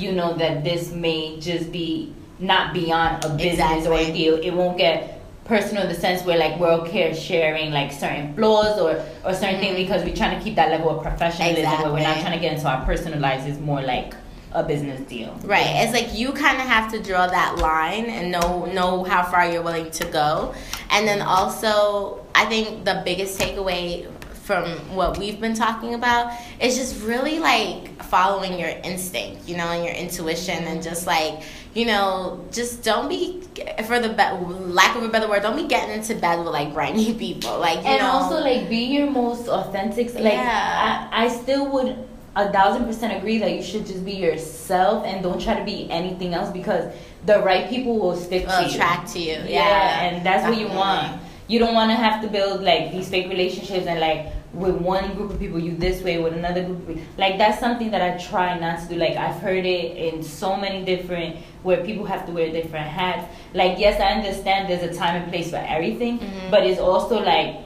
you know that this may just be not beyond a business Exactly. or a deal. It won't get personal in the sense where like we're okay sharing like certain flaws or or certain things because we're trying to keep that level of professionalism where we're not Mm-hmm. Trying to get into our personal lives. It's more like a business deal. Right. It's like you kind of have to draw that line and know know how far you're willing to go. And then also, I think the biggest takeaway from what we've been talking about is just really like following your instinct, you know, and your intuition, and just like you know, just don't be for the be- lack of a better word, don't be getting into bed with like briny people, like you and know. also like be your most authentic. Like Yeah. I, I still would a thousand percent agree that you should just be yourself and don't try to be anything else because the right people will stick to you. attract to you. Yeah, Yeah, and that's what you want. You don't want to have to build like these fake relationships and like with one group of people you this way with another group of people. like that's something that I try not to do. Like I've heard it in so many different where people have to wear different hats. Like yes, I understand there's a time and place for everything, Mhm. but it's also like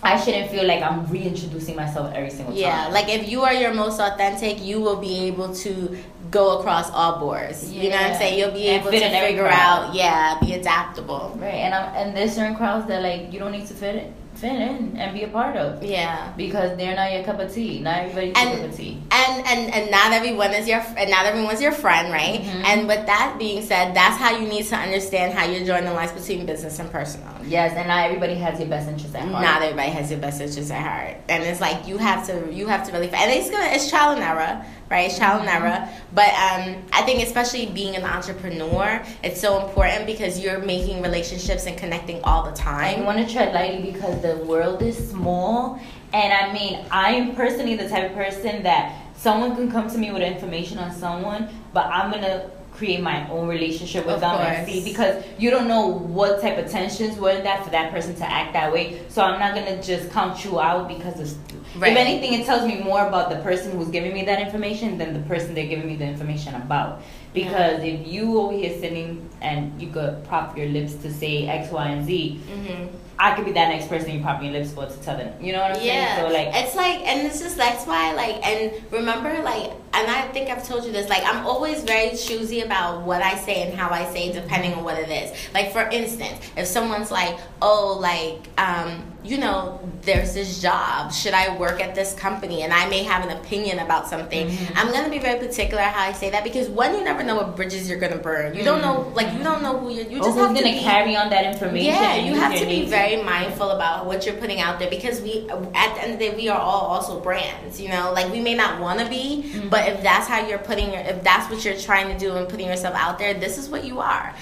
I shouldn't feel like I'm reintroducing myself every single time. Yeah, like if you are your most authentic, you will be able to go across all boards. Yeah. You know what I'm saying? You'll be And able to fit in every figure crowd. out, yeah, be adaptable. right, and I'm, and there's certain crowds that like you don't need to fit in, fit in and be a part of Yeah. because they're not your cup of tea. Not everybody's your And- cup of tea. And and and not everyone is your and not everyone's your friend, right? Mhm. And with that being said, that's how you need to understand how you're drawing the lines between business and personal. Yes, and not everybody has your best interest at heart. Not everybody has your best interests at heart, and it's like you have to you have to really and it's gonna it's trial and error, right? Trial and error. But um, I think especially being an entrepreneur, it's so important because you're making relationships and connecting all the I time. want to tread lightly because the world is small, and I mean, I am personally the type of person that someone can come to me with information on someone, but I'm gonna create my own relationship with Of them and see because you don't know what type of tensions were in that for that person to act that way. So I'm not gonna just count you out because of. Right. If anything, it tells me more about the person who's giving me that information than the person they're giving me the information about. Because if you over here sitting and you could prop your lips to say X, Y, and Z, hmm I could be that next person you prop your lips for to tell them. You know what I'm Yeah, saying? So like, it's like, and it's just that's why, like, and remember, like, and I think I've told you this, like, I'm always very choosy about what I say and how I say, depending on what it is. Like, for instance, if someone's like, oh, like, um, you know, there's this job, should I work at this company? And I may have an opinion about something. Mhm. I'm gonna be very particular how I say that because one, you never know what bridges you're gonna burn. You don't know, like, you don't know who you're. You just who's have to gonna be, carry on that information? yeah, you have to be very mindful about what you're putting out there because we, at the end of the day, we are all also brands. You know, like we may not want to be, Mhm. but if that's how you're putting your, if that's what you're trying to do and putting yourself out there, this is what you are.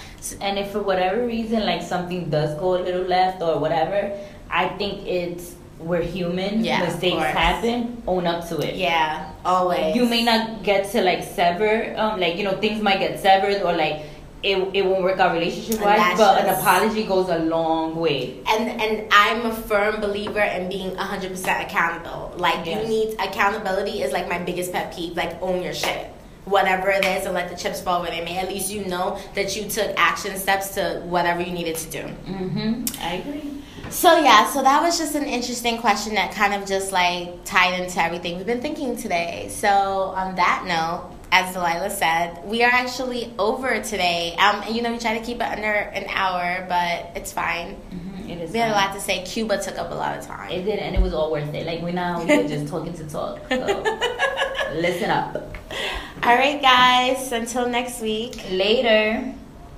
And if for whatever reason, like something does go a little left or whatever, I think it's we're human. Yeah, Mistakes happen. Own up to it. yeah, always. You may not get to like sever, um, like you know things might get severed or like it, it won't work out relationship wise, but an apology goes a long way. and and I'm a firm believer in being 100% accountable. Like Yes. you need accountability is like my biggest pet peeve. Like own your shit. Whatever it is, and let the chips fall where they may. At least you know that you took action steps to whatever you needed to do. Mm-hmm. I agree. So yeah, so that was just an interesting question that kind of just like tied into everything we've been thinking today. So on that note, as Delaila said, we are actually over today. Um, and you know we try to keep it under an hour, but it's fine. Mm-hmm. It is. We had a lot to say. Cuba took up a lot of time. It did, and it was all worth it. Like we're now we're just talking to talk. So listen up. All right, guys. Until next week. Later.